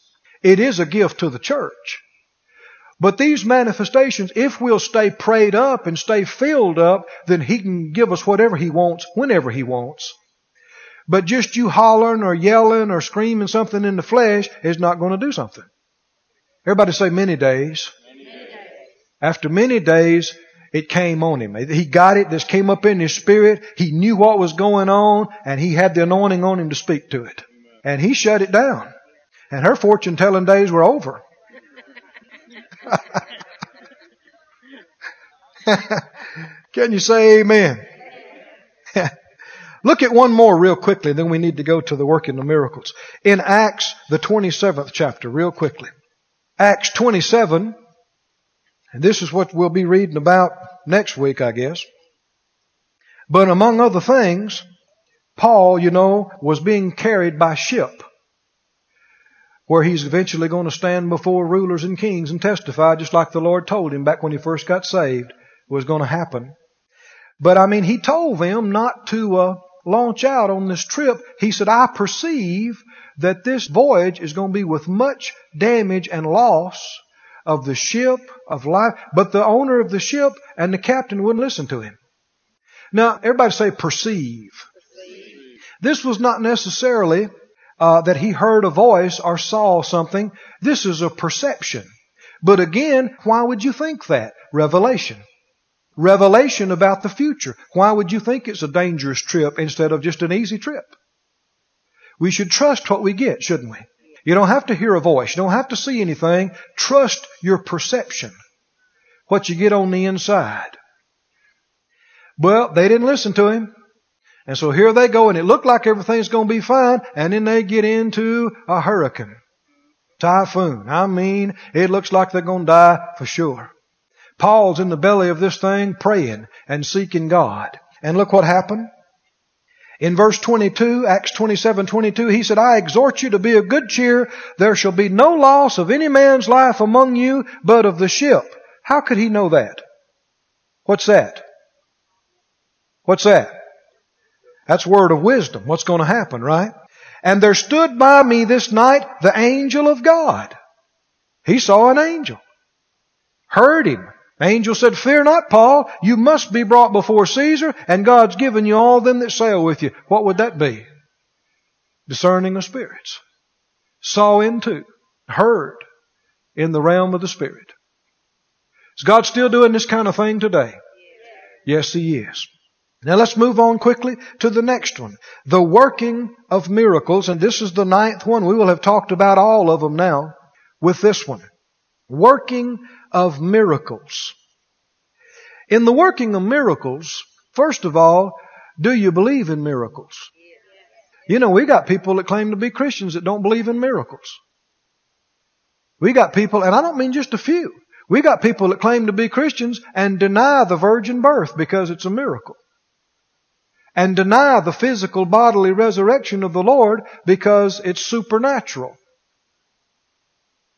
It is a gift to the church. But these manifestations, if we'll stay prayed up and stay filled up, then He can give us whatever He wants, whenever He wants. But just you hollering or yelling or screaming something in the flesh is not going to do something. Everybody say many days. Many days. After many days, it came on him. He got it. This came up in his spirit. He knew what was going on and he had the anointing on him to speak to it. And he shut it down. And her fortune telling days were over. [laughs] Can you say amen? [laughs] Look at one more real quickly, then we need to go to the working of miracles. In Acts, the 27th chapter, real quickly. Acts 27, and this is what we'll be reading about next week, I guess. But among other things, Paul, you know, was being carried by ship where he's eventually going to stand before rulers and kings and testify just like the Lord told him back when he first got saved was going to happen. But I mean, he told them not to uh, launch out on this trip. He said, I perceive that this voyage is going to be with much damage and loss of the ship of life, but the owner of the ship and the captain wouldn't listen to him. Now, everybody say perceive. This was not necessarily uh, that he heard a voice or saw something. This is a perception. But again, why would you think that? Revelation. Revelation about the future. Why would you think it's a dangerous trip instead of just an easy trip? We should trust what we get, shouldn't we? You don't have to hear a voice. You don't have to see anything. Trust your perception. What you get on the inside. Well, they didn't listen to him. And so here they go, and it looked like everything's going to be fine, and then they get into a hurricane. Typhoon. I mean, it looks like they're going to die for sure. Paul's in the belly of this thing praying and seeking God. And look what happened. In verse 22, Acts 27, 22, he said, I exhort you to be of good cheer. There shall be no loss of any man's life among you, but of the ship. How could he know that? What's that? What's that? That's word of wisdom. What's going to happen, right? And there stood by me this night the angel of God. He saw an angel. Heard him. Angel said, Fear not, Paul. You must be brought before Caesar, and God's given you all them that sail with you. What would that be? Discerning of spirits. Saw into, heard in the realm of the Spirit. Is God still doing this kind of thing today? Yes, He is. Now let's move on quickly to the next one. The working of miracles, and this is the ninth one. We will have talked about all of them now with this one. Working of miracles. In the working of miracles, first of all, do you believe in miracles? You know, we got people that claim to be Christians that don't believe in miracles. We got people, and I don't mean just a few. We got people that claim to be Christians and deny the virgin birth because it's a miracle. And deny the physical bodily resurrection of the Lord because it's supernatural.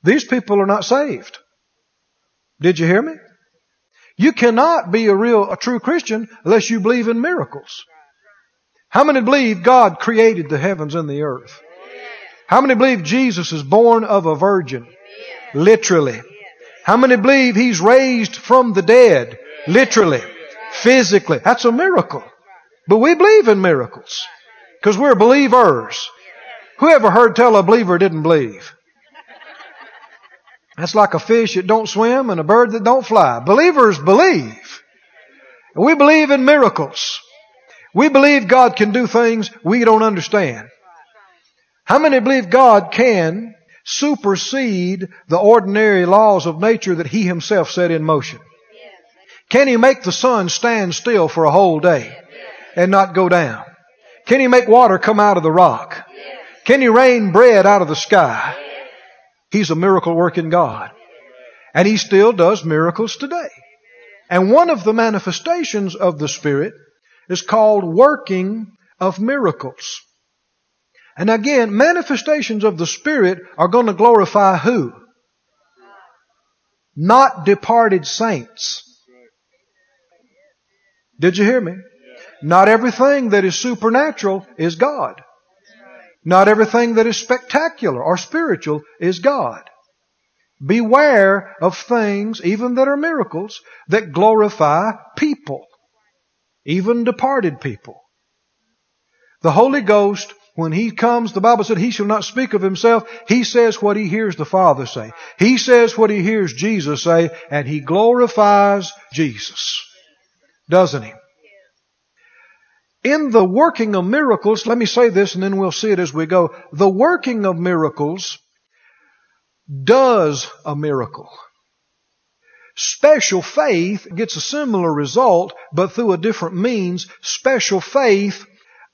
These people are not saved. Did you hear me? You cannot be a real, a true Christian unless you believe in miracles. How many believe God created the heavens and the earth? How many believe Jesus is born of a virgin? Literally. How many believe He's raised from the dead? Literally. Physically. That's a miracle. But we believe in miracles. Because we're believers. Whoever heard tell a believer didn't believe? That's like a fish that don't swim and a bird that don't fly. Believers believe. We believe in miracles. We believe God can do things we don't understand. How many believe God can supersede the ordinary laws of nature that He Himself set in motion? Can He make the sun stand still for a whole day and not go down? Can He make water come out of the rock? Can He rain bread out of the sky? He's a miracle working God. And He still does miracles today. And one of the manifestations of the Spirit is called working of miracles. And again, manifestations of the Spirit are going to glorify who? Not departed saints. Did you hear me? Not everything that is supernatural is God. Not everything that is spectacular or spiritual is God. Beware of things, even that are miracles, that glorify people, even departed people. The Holy Ghost, when He comes, the Bible said He shall not speak of Himself. He says what He hears the Father say. He says what He hears Jesus say, and He glorifies Jesus. Doesn't He? In the working of miracles, let me say this and then we'll see it as we go. The working of miracles does a miracle. Special faith gets a similar result, but through a different means. Special faith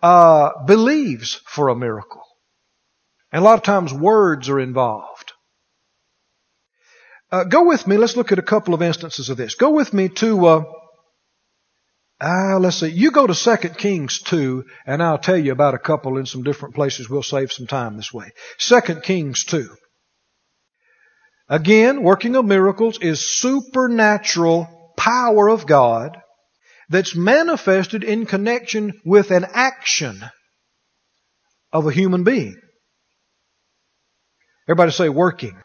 uh, believes for a miracle. And a lot of times words are involved. Uh, go with me. Let's look at a couple of instances of this. Go with me to uh, Ah, let's see. You go to 2 Kings 2, and I'll tell you about a couple in some different places. We'll save some time this way. 2 Kings 2. Again, working of miracles is supernatural power of God that's manifested in connection with an action of a human being. Everybody say working.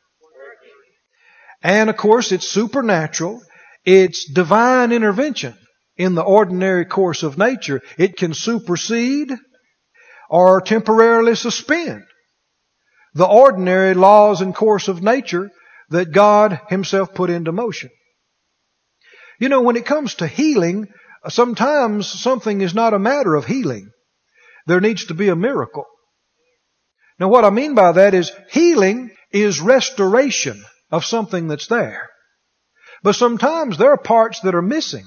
And of course, it's supernatural. It's divine intervention in the ordinary course of nature. It can supersede or temporarily suspend the ordinary laws and course of nature that God Himself put into motion. You know, when it comes to healing, sometimes something is not a matter of healing. There needs to be a miracle. Now what I mean by that is healing is restoration of something that's there. But sometimes there are parts that are missing.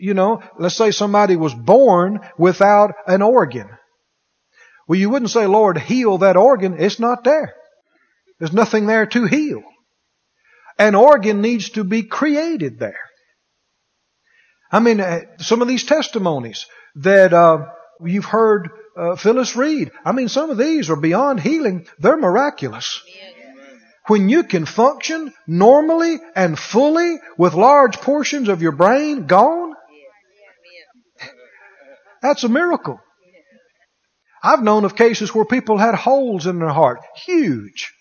You know, let's say somebody was born without an organ. Well, you wouldn't say, Lord, heal that organ. It's not there. There's nothing there to heal. An organ needs to be created there. I mean, uh, some of these testimonies that uh, you've heard uh, Phyllis read, I mean, some of these are beyond healing. They're miraculous. When you can function normally and fully with large portions of your brain gone, that's a miracle. I've known of cases where people had holes in their heart, huge.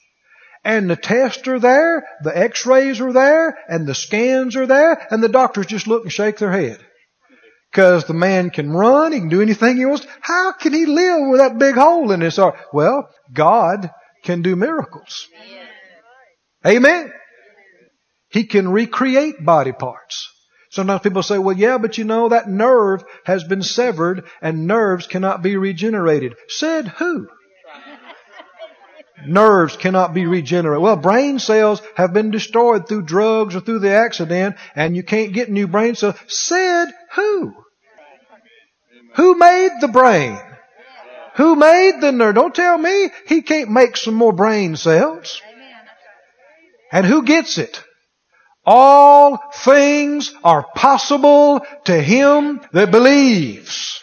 And the tests are there, the x-rays are there, and the scans are there, and the doctors just look and shake their head. Cause the man can run, he can do anything he wants. How can he live with that big hole in his heart? Well, God can do miracles. Amen. He can recreate body parts. Sometimes people say, well, yeah, but you know, that nerve has been severed and nerves cannot be regenerated. Said who? nerves cannot be regenerated. Well, brain cells have been destroyed through drugs or through the accident and you can't get new brain cells. Said who? Who made the brain? Who made the nerve? Don't tell me he can't make some more brain cells. And who gets it? All things are possible to him that believes.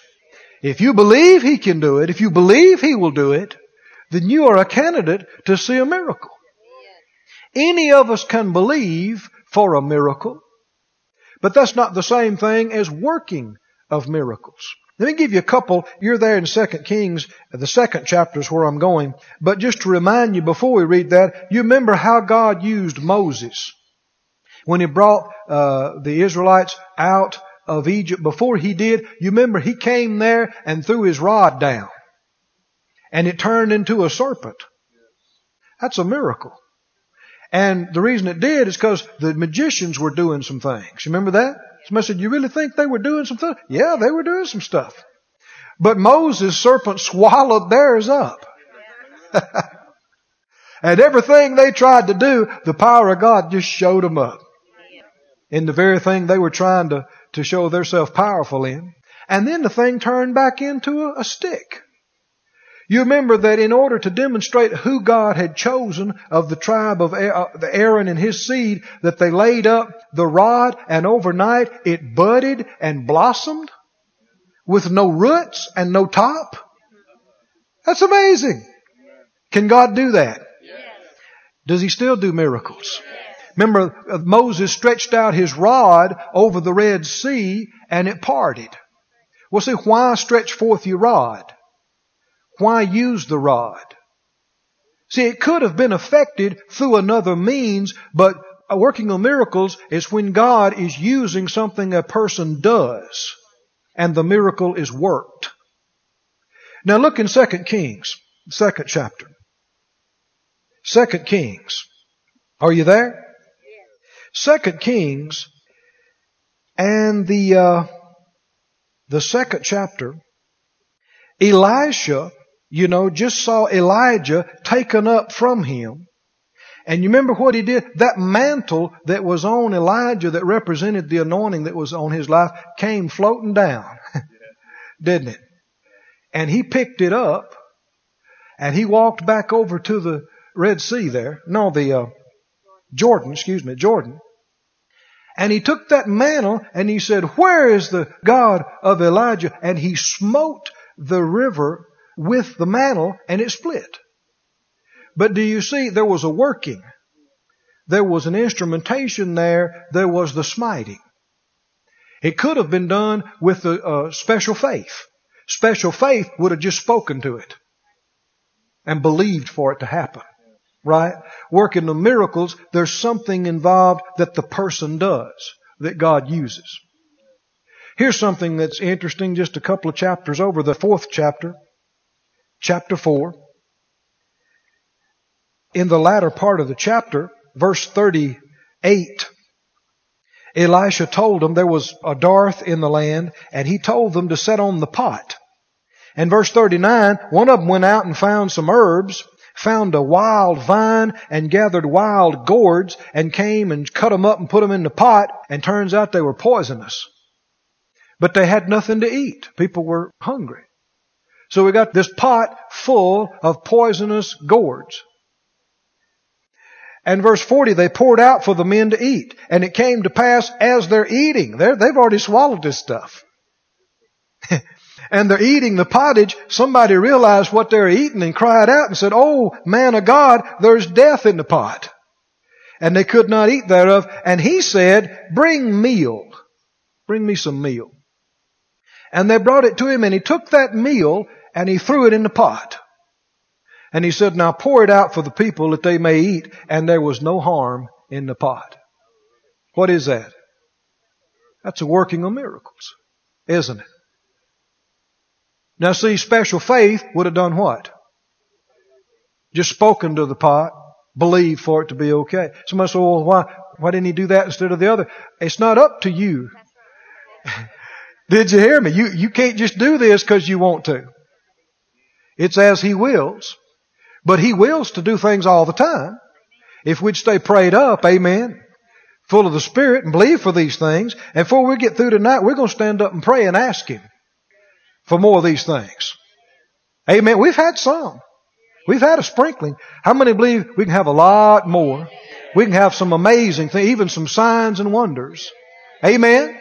If you believe he can do it, if you believe he will do it, then you are a candidate to see a miracle. Any of us can believe for a miracle, but that's not the same thing as working of miracles. Let me give you a couple. You're there in 2 Kings, the second chapter is where I'm going. But just to remind you before we read that, you remember how God used Moses when he brought uh, the Israelites out of Egypt. Before he did, you remember he came there and threw his rod down and it turned into a serpent. That's a miracle. And the reason it did is because the magicians were doing some things. You remember that? Somebody said, you really think they were doing some stuff? Yeah, they were doing some stuff. But Moses' serpent swallowed theirs up. [laughs] and everything they tried to do, the power of God just showed them up. In the very thing they were trying to, to show themselves powerful in. And then the thing turned back into a, a stick. You remember that in order to demonstrate who God had chosen of the tribe of uh, Aaron and his seed, that they laid up the rod and overnight it budded and blossomed with no roots and no top. That's amazing. Can God do that? Does he still do miracles? Remember, uh, Moses stretched out his rod over the Red Sea and it parted. Well, see, why stretch forth your rod? Why use the rod? See, it could have been affected through another means, but working of miracles is when God is using something a person does, and the miracle is worked. Now look in 2 Kings, second chapter. 2 Kings. Are you there? Second Kings and the uh, the second chapter, Elisha you know, just saw Elijah taken up from him. And you remember what he did? That mantle that was on Elijah that represented the anointing that was on his life came floating down. [laughs] Didn't it? And he picked it up and he walked back over to the Red Sea there. No, the uh, Jordan, excuse me, Jordan. And he took that mantle and he said, Where is the God of Elijah? And he smote the river with the mantle and it split. But do you see, there was a working. There was an instrumentation there. There was the smiting. It could have been done with a, uh, special faith. Special faith would have just spoken to it and believed for it to happen. Right? Working the miracles, there's something involved that the person does, that God uses. Here's something that's interesting, just a couple of chapters over, the fourth chapter, chapter 4. In the latter part of the chapter, verse 38, Elisha told them there was a dearth in the land, and he told them to set on the pot. And verse 39, one of them went out and found some herbs, found a wild vine, and gathered wild gourds, and came and cut them up and put them in the pot, and turns out they were poisonous. But they had nothing to eat. People were hungry. So we got this pot full of poisonous gourds. And verse 40, they poured out for the men to eat. And it came to pass as they're eating, they're, they've already swallowed this stuff. [laughs] and they're eating the pottage, somebody realized what they're eating and cried out and said, Oh, man of God, there's death in the pot. And they could not eat thereof. And he said, Bring meal. Bring me some meal. And they brought it to him and he took that meal and he threw it in the pot. And he said, now pour it out for the people that they may eat. And there was no harm in the pot. What is that? That's a working of miracles, isn't it? Now see, special faith would have done what? Just spoken to the pot, believed for it to be okay. Somebody said, well, why, why didn't he do that instead of the other? It's not up to you. [laughs] Did you hear me? You, you can't just do this because you want to. It's as he wills. But He wills to do things all the time. If we'd stay prayed up, amen, full of the Spirit and believe for these things, and before we get through tonight, we're going to stand up and pray and ask Him for more of these things. Amen. We've had some. We've had a sprinkling. How many believe we can have a lot more? We can have some amazing things, even some signs and wonders. Amen.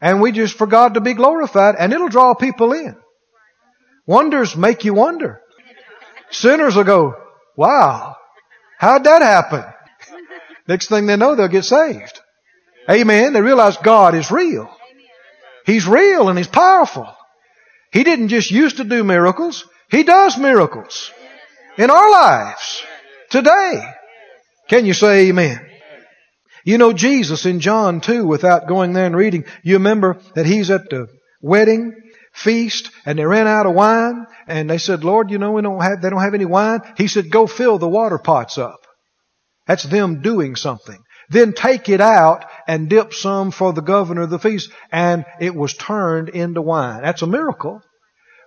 And we just for God to be glorified, and it'll draw people in. Wonders make you wonder. Sinners will go, wow, how'd that happen? [laughs] Next thing they know, they'll get saved. Amen. They realize God is real. He's real and He's powerful. He didn't just used to do miracles. He does miracles in our lives today. Can you say amen? You know Jesus in John 2 without going there and reading. You remember that he's at the wedding feast and they ran out of wine and they said, Lord, you know, we don't have, they don't have any wine. He said, go fill the water pots up. That's them doing something. Then take it out and dip some for the governor of the feast and it was turned into wine. That's a miracle.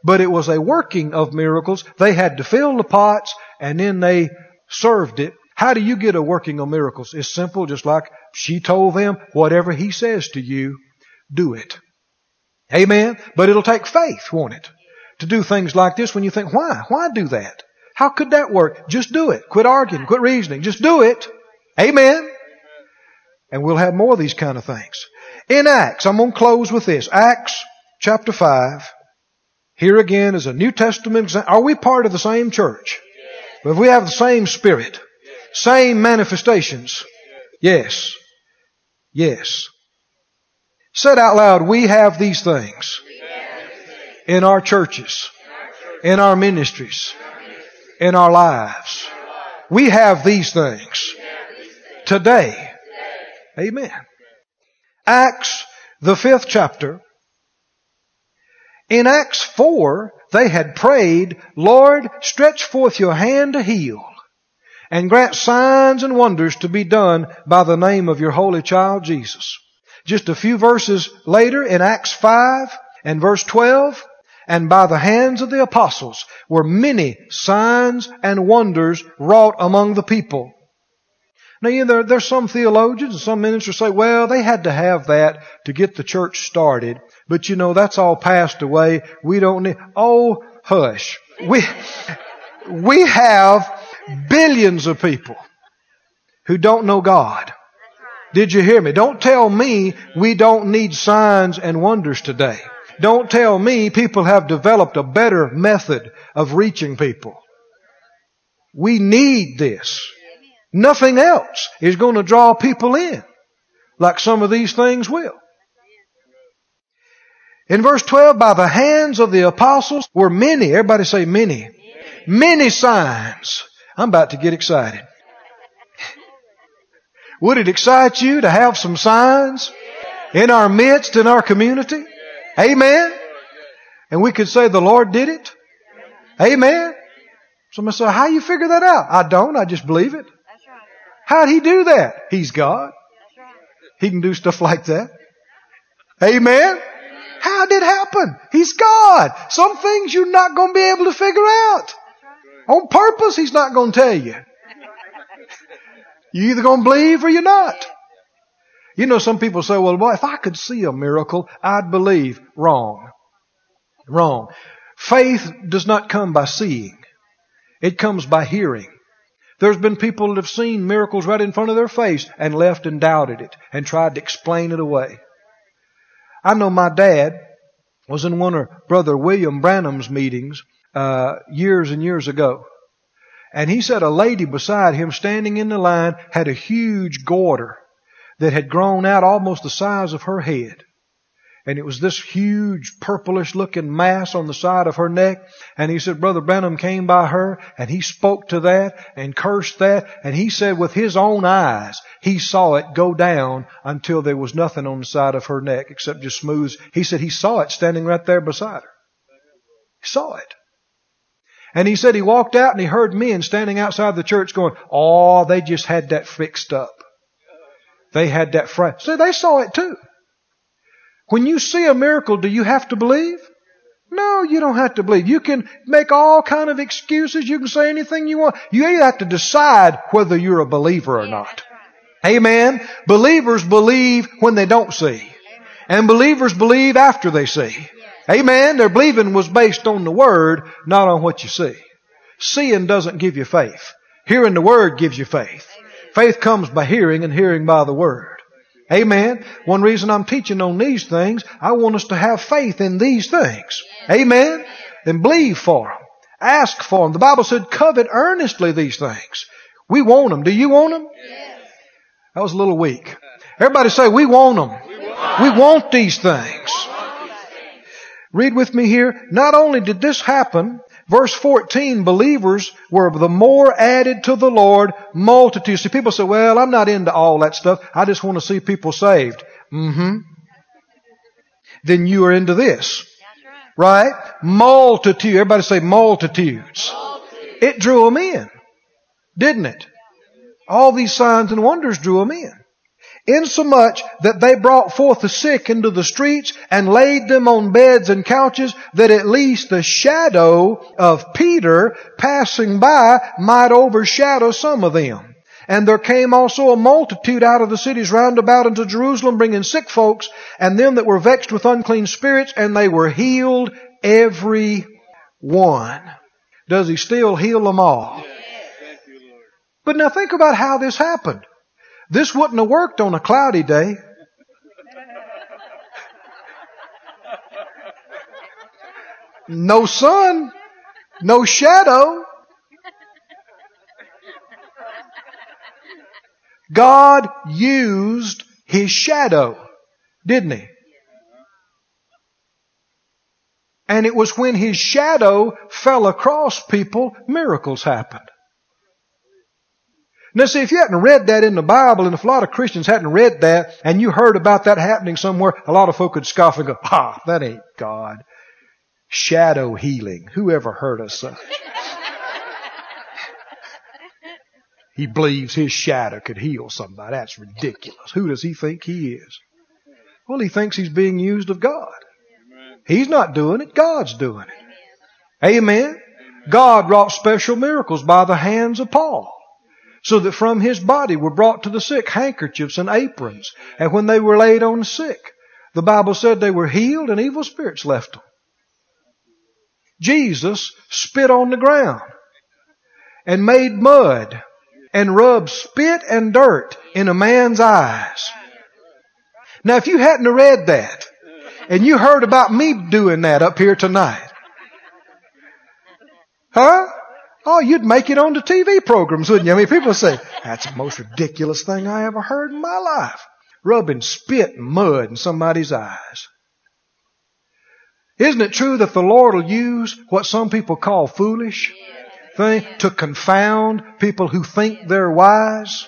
But it was a working of miracles. They had to fill the pots and then they served it. How do you get a working of miracles? It's simple, just like she told them, whatever he says to you, do it. Amen? But it'll take faith, won't it? To do things like this when you think, why? Why do that? How could that work? Just do it. Quit arguing. Quit reasoning. Just do it. Amen? And we'll have more of these kind of things. In Acts, I'm going to close with this. Acts chapter 5. Here again is a New Testament. example. Are we part of the same church? If we have the same spirit, same manifestations. Yes. Yes. Said out loud, we have these things in our churches, in our ministries, in our lives. We have these things today. Amen. Acts, the fifth chapter. In Acts 4, they had prayed, Lord, stretch forth your hand to heal and grant signs and wonders to be done by the name of your holy child Jesus. Just a few verses later in Acts 5 and verse 12, and by the hands of the apostles were many signs and wonders wrought among the people. Now, you know, there, there's some theologians and some ministers say, well, they had to have that to get the church started. But you know, that's all passed away. We don't need, oh, hush. We, we have billions of people who don't know God. Did you hear me? Don't tell me we don't need signs and wonders today. Don't tell me people have developed a better method of reaching people. We need this. Nothing else is going to draw people in like some of these things will. In verse 12, by the hands of the apostles were many, everybody say many, many signs I'm about to get excited. [laughs] Would it excite you to have some signs in our midst, in our community? Amen. And we could say the Lord did it. Amen. Somebody say, how you figure that out? I don't. I just believe it. How'd he do that? He's God. He can do stuff like that. Amen. How did it happen? He's God. Some things you're not going to be able to figure out. On purpose, He's not going to tell you. You're either going to believe or you're not. You know, some people say, well, boy, if I could see a miracle, I'd believe. Wrong. Wrong. Faith does not come by seeing. It comes by hearing. There's been people that have seen miracles right in front of their face and left and doubted it and tried to explain it away. I know my dad was in one of Brother William Branham's meetings uh, years and years ago. And he said a lady beside him standing in the line had a huge goiter that had grown out almost the size of her head and it was this huge purplish looking mass on the side of her neck. And he said, Brother Branham came by her and he spoke to that and cursed that. And he said with his own eyes, he saw it go down until there was nothing on the side of her neck except just smooth. He said he saw it standing right there beside her. He saw it. And he said he walked out and he heard men standing outside the church going, Oh, they just had that fixed up. They had that fright. So they saw it too. When you see a miracle, do you have to believe? No, you don't have to believe. You can make all kind of excuses. You can say anything you want. You either have to decide whether you're a believer or not. Amen. Believers believe when they don't see. And believers believe after they see. Amen. Their believing was based on the Word, not on what you see. Seeing doesn't give you faith. Hearing the Word gives you faith. Faith comes by hearing and hearing by the Word. Amen. One reason I'm teaching on these things, I want us to have faith in these things. Amen. And believe for them. Ask for them. The Bible said, covet earnestly these things. We want them. Do you want them? Yes. That was a little weak. Everybody say, we want them. We want, we want these things. Read with me here. Not only did this happen, Verse 14, believers were the more added to the Lord multitudes. See, people say, well, I'm not into all that stuff. I just want to see people saved. Mm-hmm. Then you are into this. Right? Multitude. Everybody say multitudes. Multitude. It drew them in. Didn't it? All these signs and wonders drew them in insomuch that they brought forth the sick into the streets and laid them on beds and couches that at least the shadow of Peter passing by might overshadow some of them. And there came also a multitude out of the cities round about unto Jerusalem, bringing sick folks, and them that were vexed with unclean spirits, and they were healed every one. Does he still heal them all? But now think about how this happened. This wouldn't have worked on a cloudy day. No sun, no shadow. God used His shadow, didn't He? And it was when His shadow fell across people, miracles happened. Now see, if you hadn't read that in the Bible, and if a lot of Christians hadn't read that, and you heard about that happening somewhere, a lot of folk would scoff and go, ah, that ain't God. Shadow healing. Who ever heard of such? he believes his shadow could heal somebody. That's ridiculous. Who does he think he is? Well, he thinks he's being used of God. He's not doing it. God's doing it. Amen. God wrought special miracles by the hands of Paul so that from his body were brought to the sick handkerchiefs and aprons. And when they were laid on the sick, the Bible said they were healed and evil spirits left them. Jesus spit on the ground and made mud and rubbed spit and dirt in a man's eyes. Now if you hadn't read that and you heard about me doing that up here tonight, huh? Oh, you'd make it on the TV programs, wouldn't you? I mean, people say, that's the most ridiculous thing I ever heard in my life. Rubbing spit and mud in somebody's eyes. Isn't it true that the Lord will use what some people call foolish thing to confound people who think they're wise.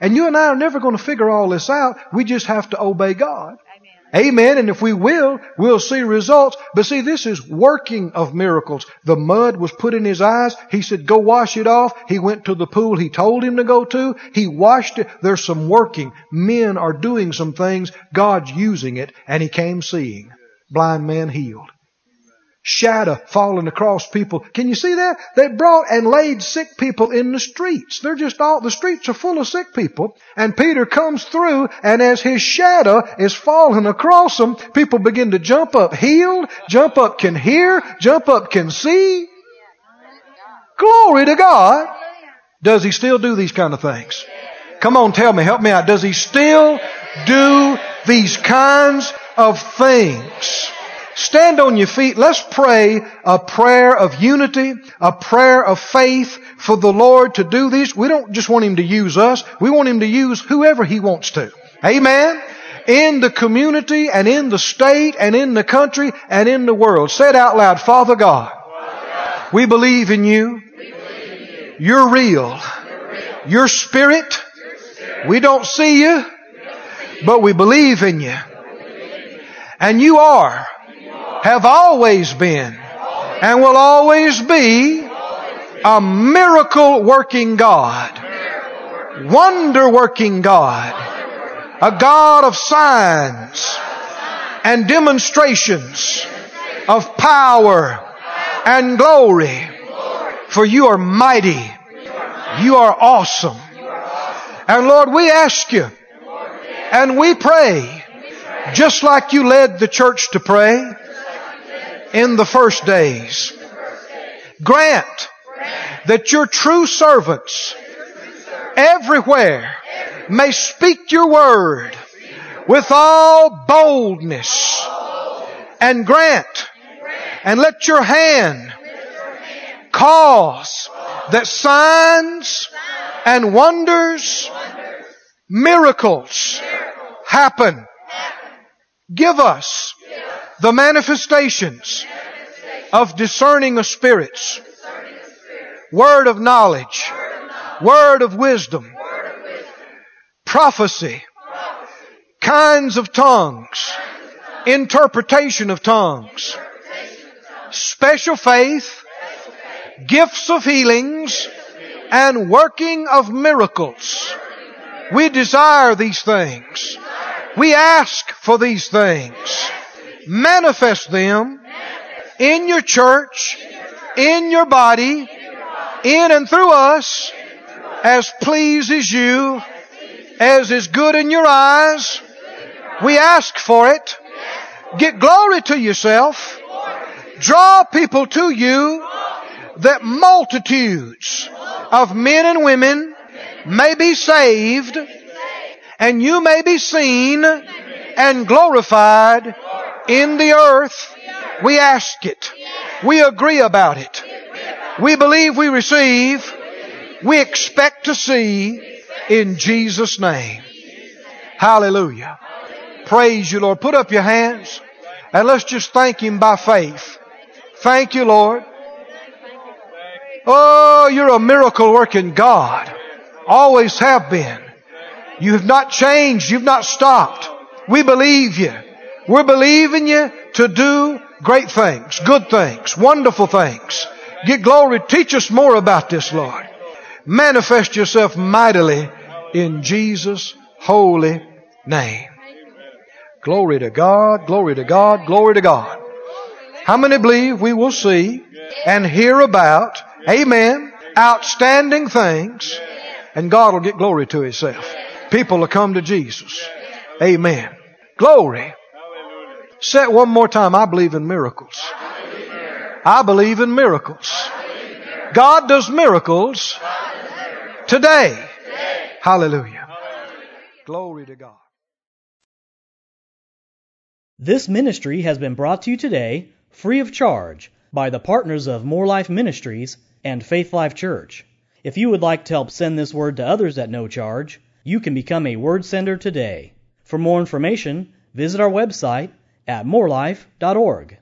And you and I are never going to figure all this out. We just have to obey God. Amen. And if we will, we'll see results. But see, this is working of miracles. The mud was put in his eyes. He said, go wash it off. He went to the pool he told him to go to. He washed it. There's some working. Men are doing some things. God's using it. And he came seeing. Blind man healed shadow falling across people. Can you see that? They brought and laid sick people in the streets. They're just all, the streets are full of sick people. And Peter comes through and as his shadow is falling across them, people begin to jump up healed, jump up can hear, jump up can see. Glory to God. Does he still do these kind of things? Come on, tell me, help me out. Does he still do these kinds of things? Stand on your feet. Let's pray a prayer of unity, a prayer of faith for the Lord to do this. We don't just want Him to use us. We want Him to use whoever He wants to. Amen. In the community and in the state and in the country and in the world. Say it out loud. Father God, we believe in you. You're real. Your spirit. We don't see you, but we believe in you. And you are have always been and will always be a miracle working God, wonder working God, a God of signs and demonstrations of power and glory. For you are mighty. You are awesome. And Lord, we ask you and we pray just like you led the church to pray in the first days. Grant that your true servants everywhere may speak your word with all boldness and grant and let your hand cause that signs and wonders, miracles happen. Give us the manifestations of discerning of spirits, word of knowledge, word of wisdom, prophecy, kinds of tongues, interpretation of tongues, special faith, gifts of healings, and working of miracles. We desire these things. We ask for these things. Manifest them in your church, in your body, in and through us, as pleases you, as is good in your eyes. We ask for it. Get glory to yourself. Draw people to you that multitudes of men and women may be saved and you may be seen and glorified in the earth. We ask it. We agree about it. We believe we receive. We expect to see in Jesus' name. Hallelujah. Praise you, Lord. Put up your hands and let's just thank Him by faith. Thank you, Lord. Oh, you're a miracle working God. Always have been. You have not changed. You've not stopped. We believe you. We're believing you to do great things, good things, wonderful things. Get glory. Teach us more about this, Lord. Manifest yourself mightily in Jesus' holy name. Glory to God, glory to God, glory to God. How many believe we will see and hear about, amen, outstanding things, and God will get glory to Himself. People will come to Jesus. Amen. Glory. Say it one more time. I believe in miracles. I believe in miracles. God does miracles today. Hallelujah. Glory to God. This ministry has been brought to you today free of charge by the partners of Moore Life Ministries and Faith Life Church. If you would like to help send this word to others at no charge, you can become a word sender today. For more information, visit our website at moorelife.org.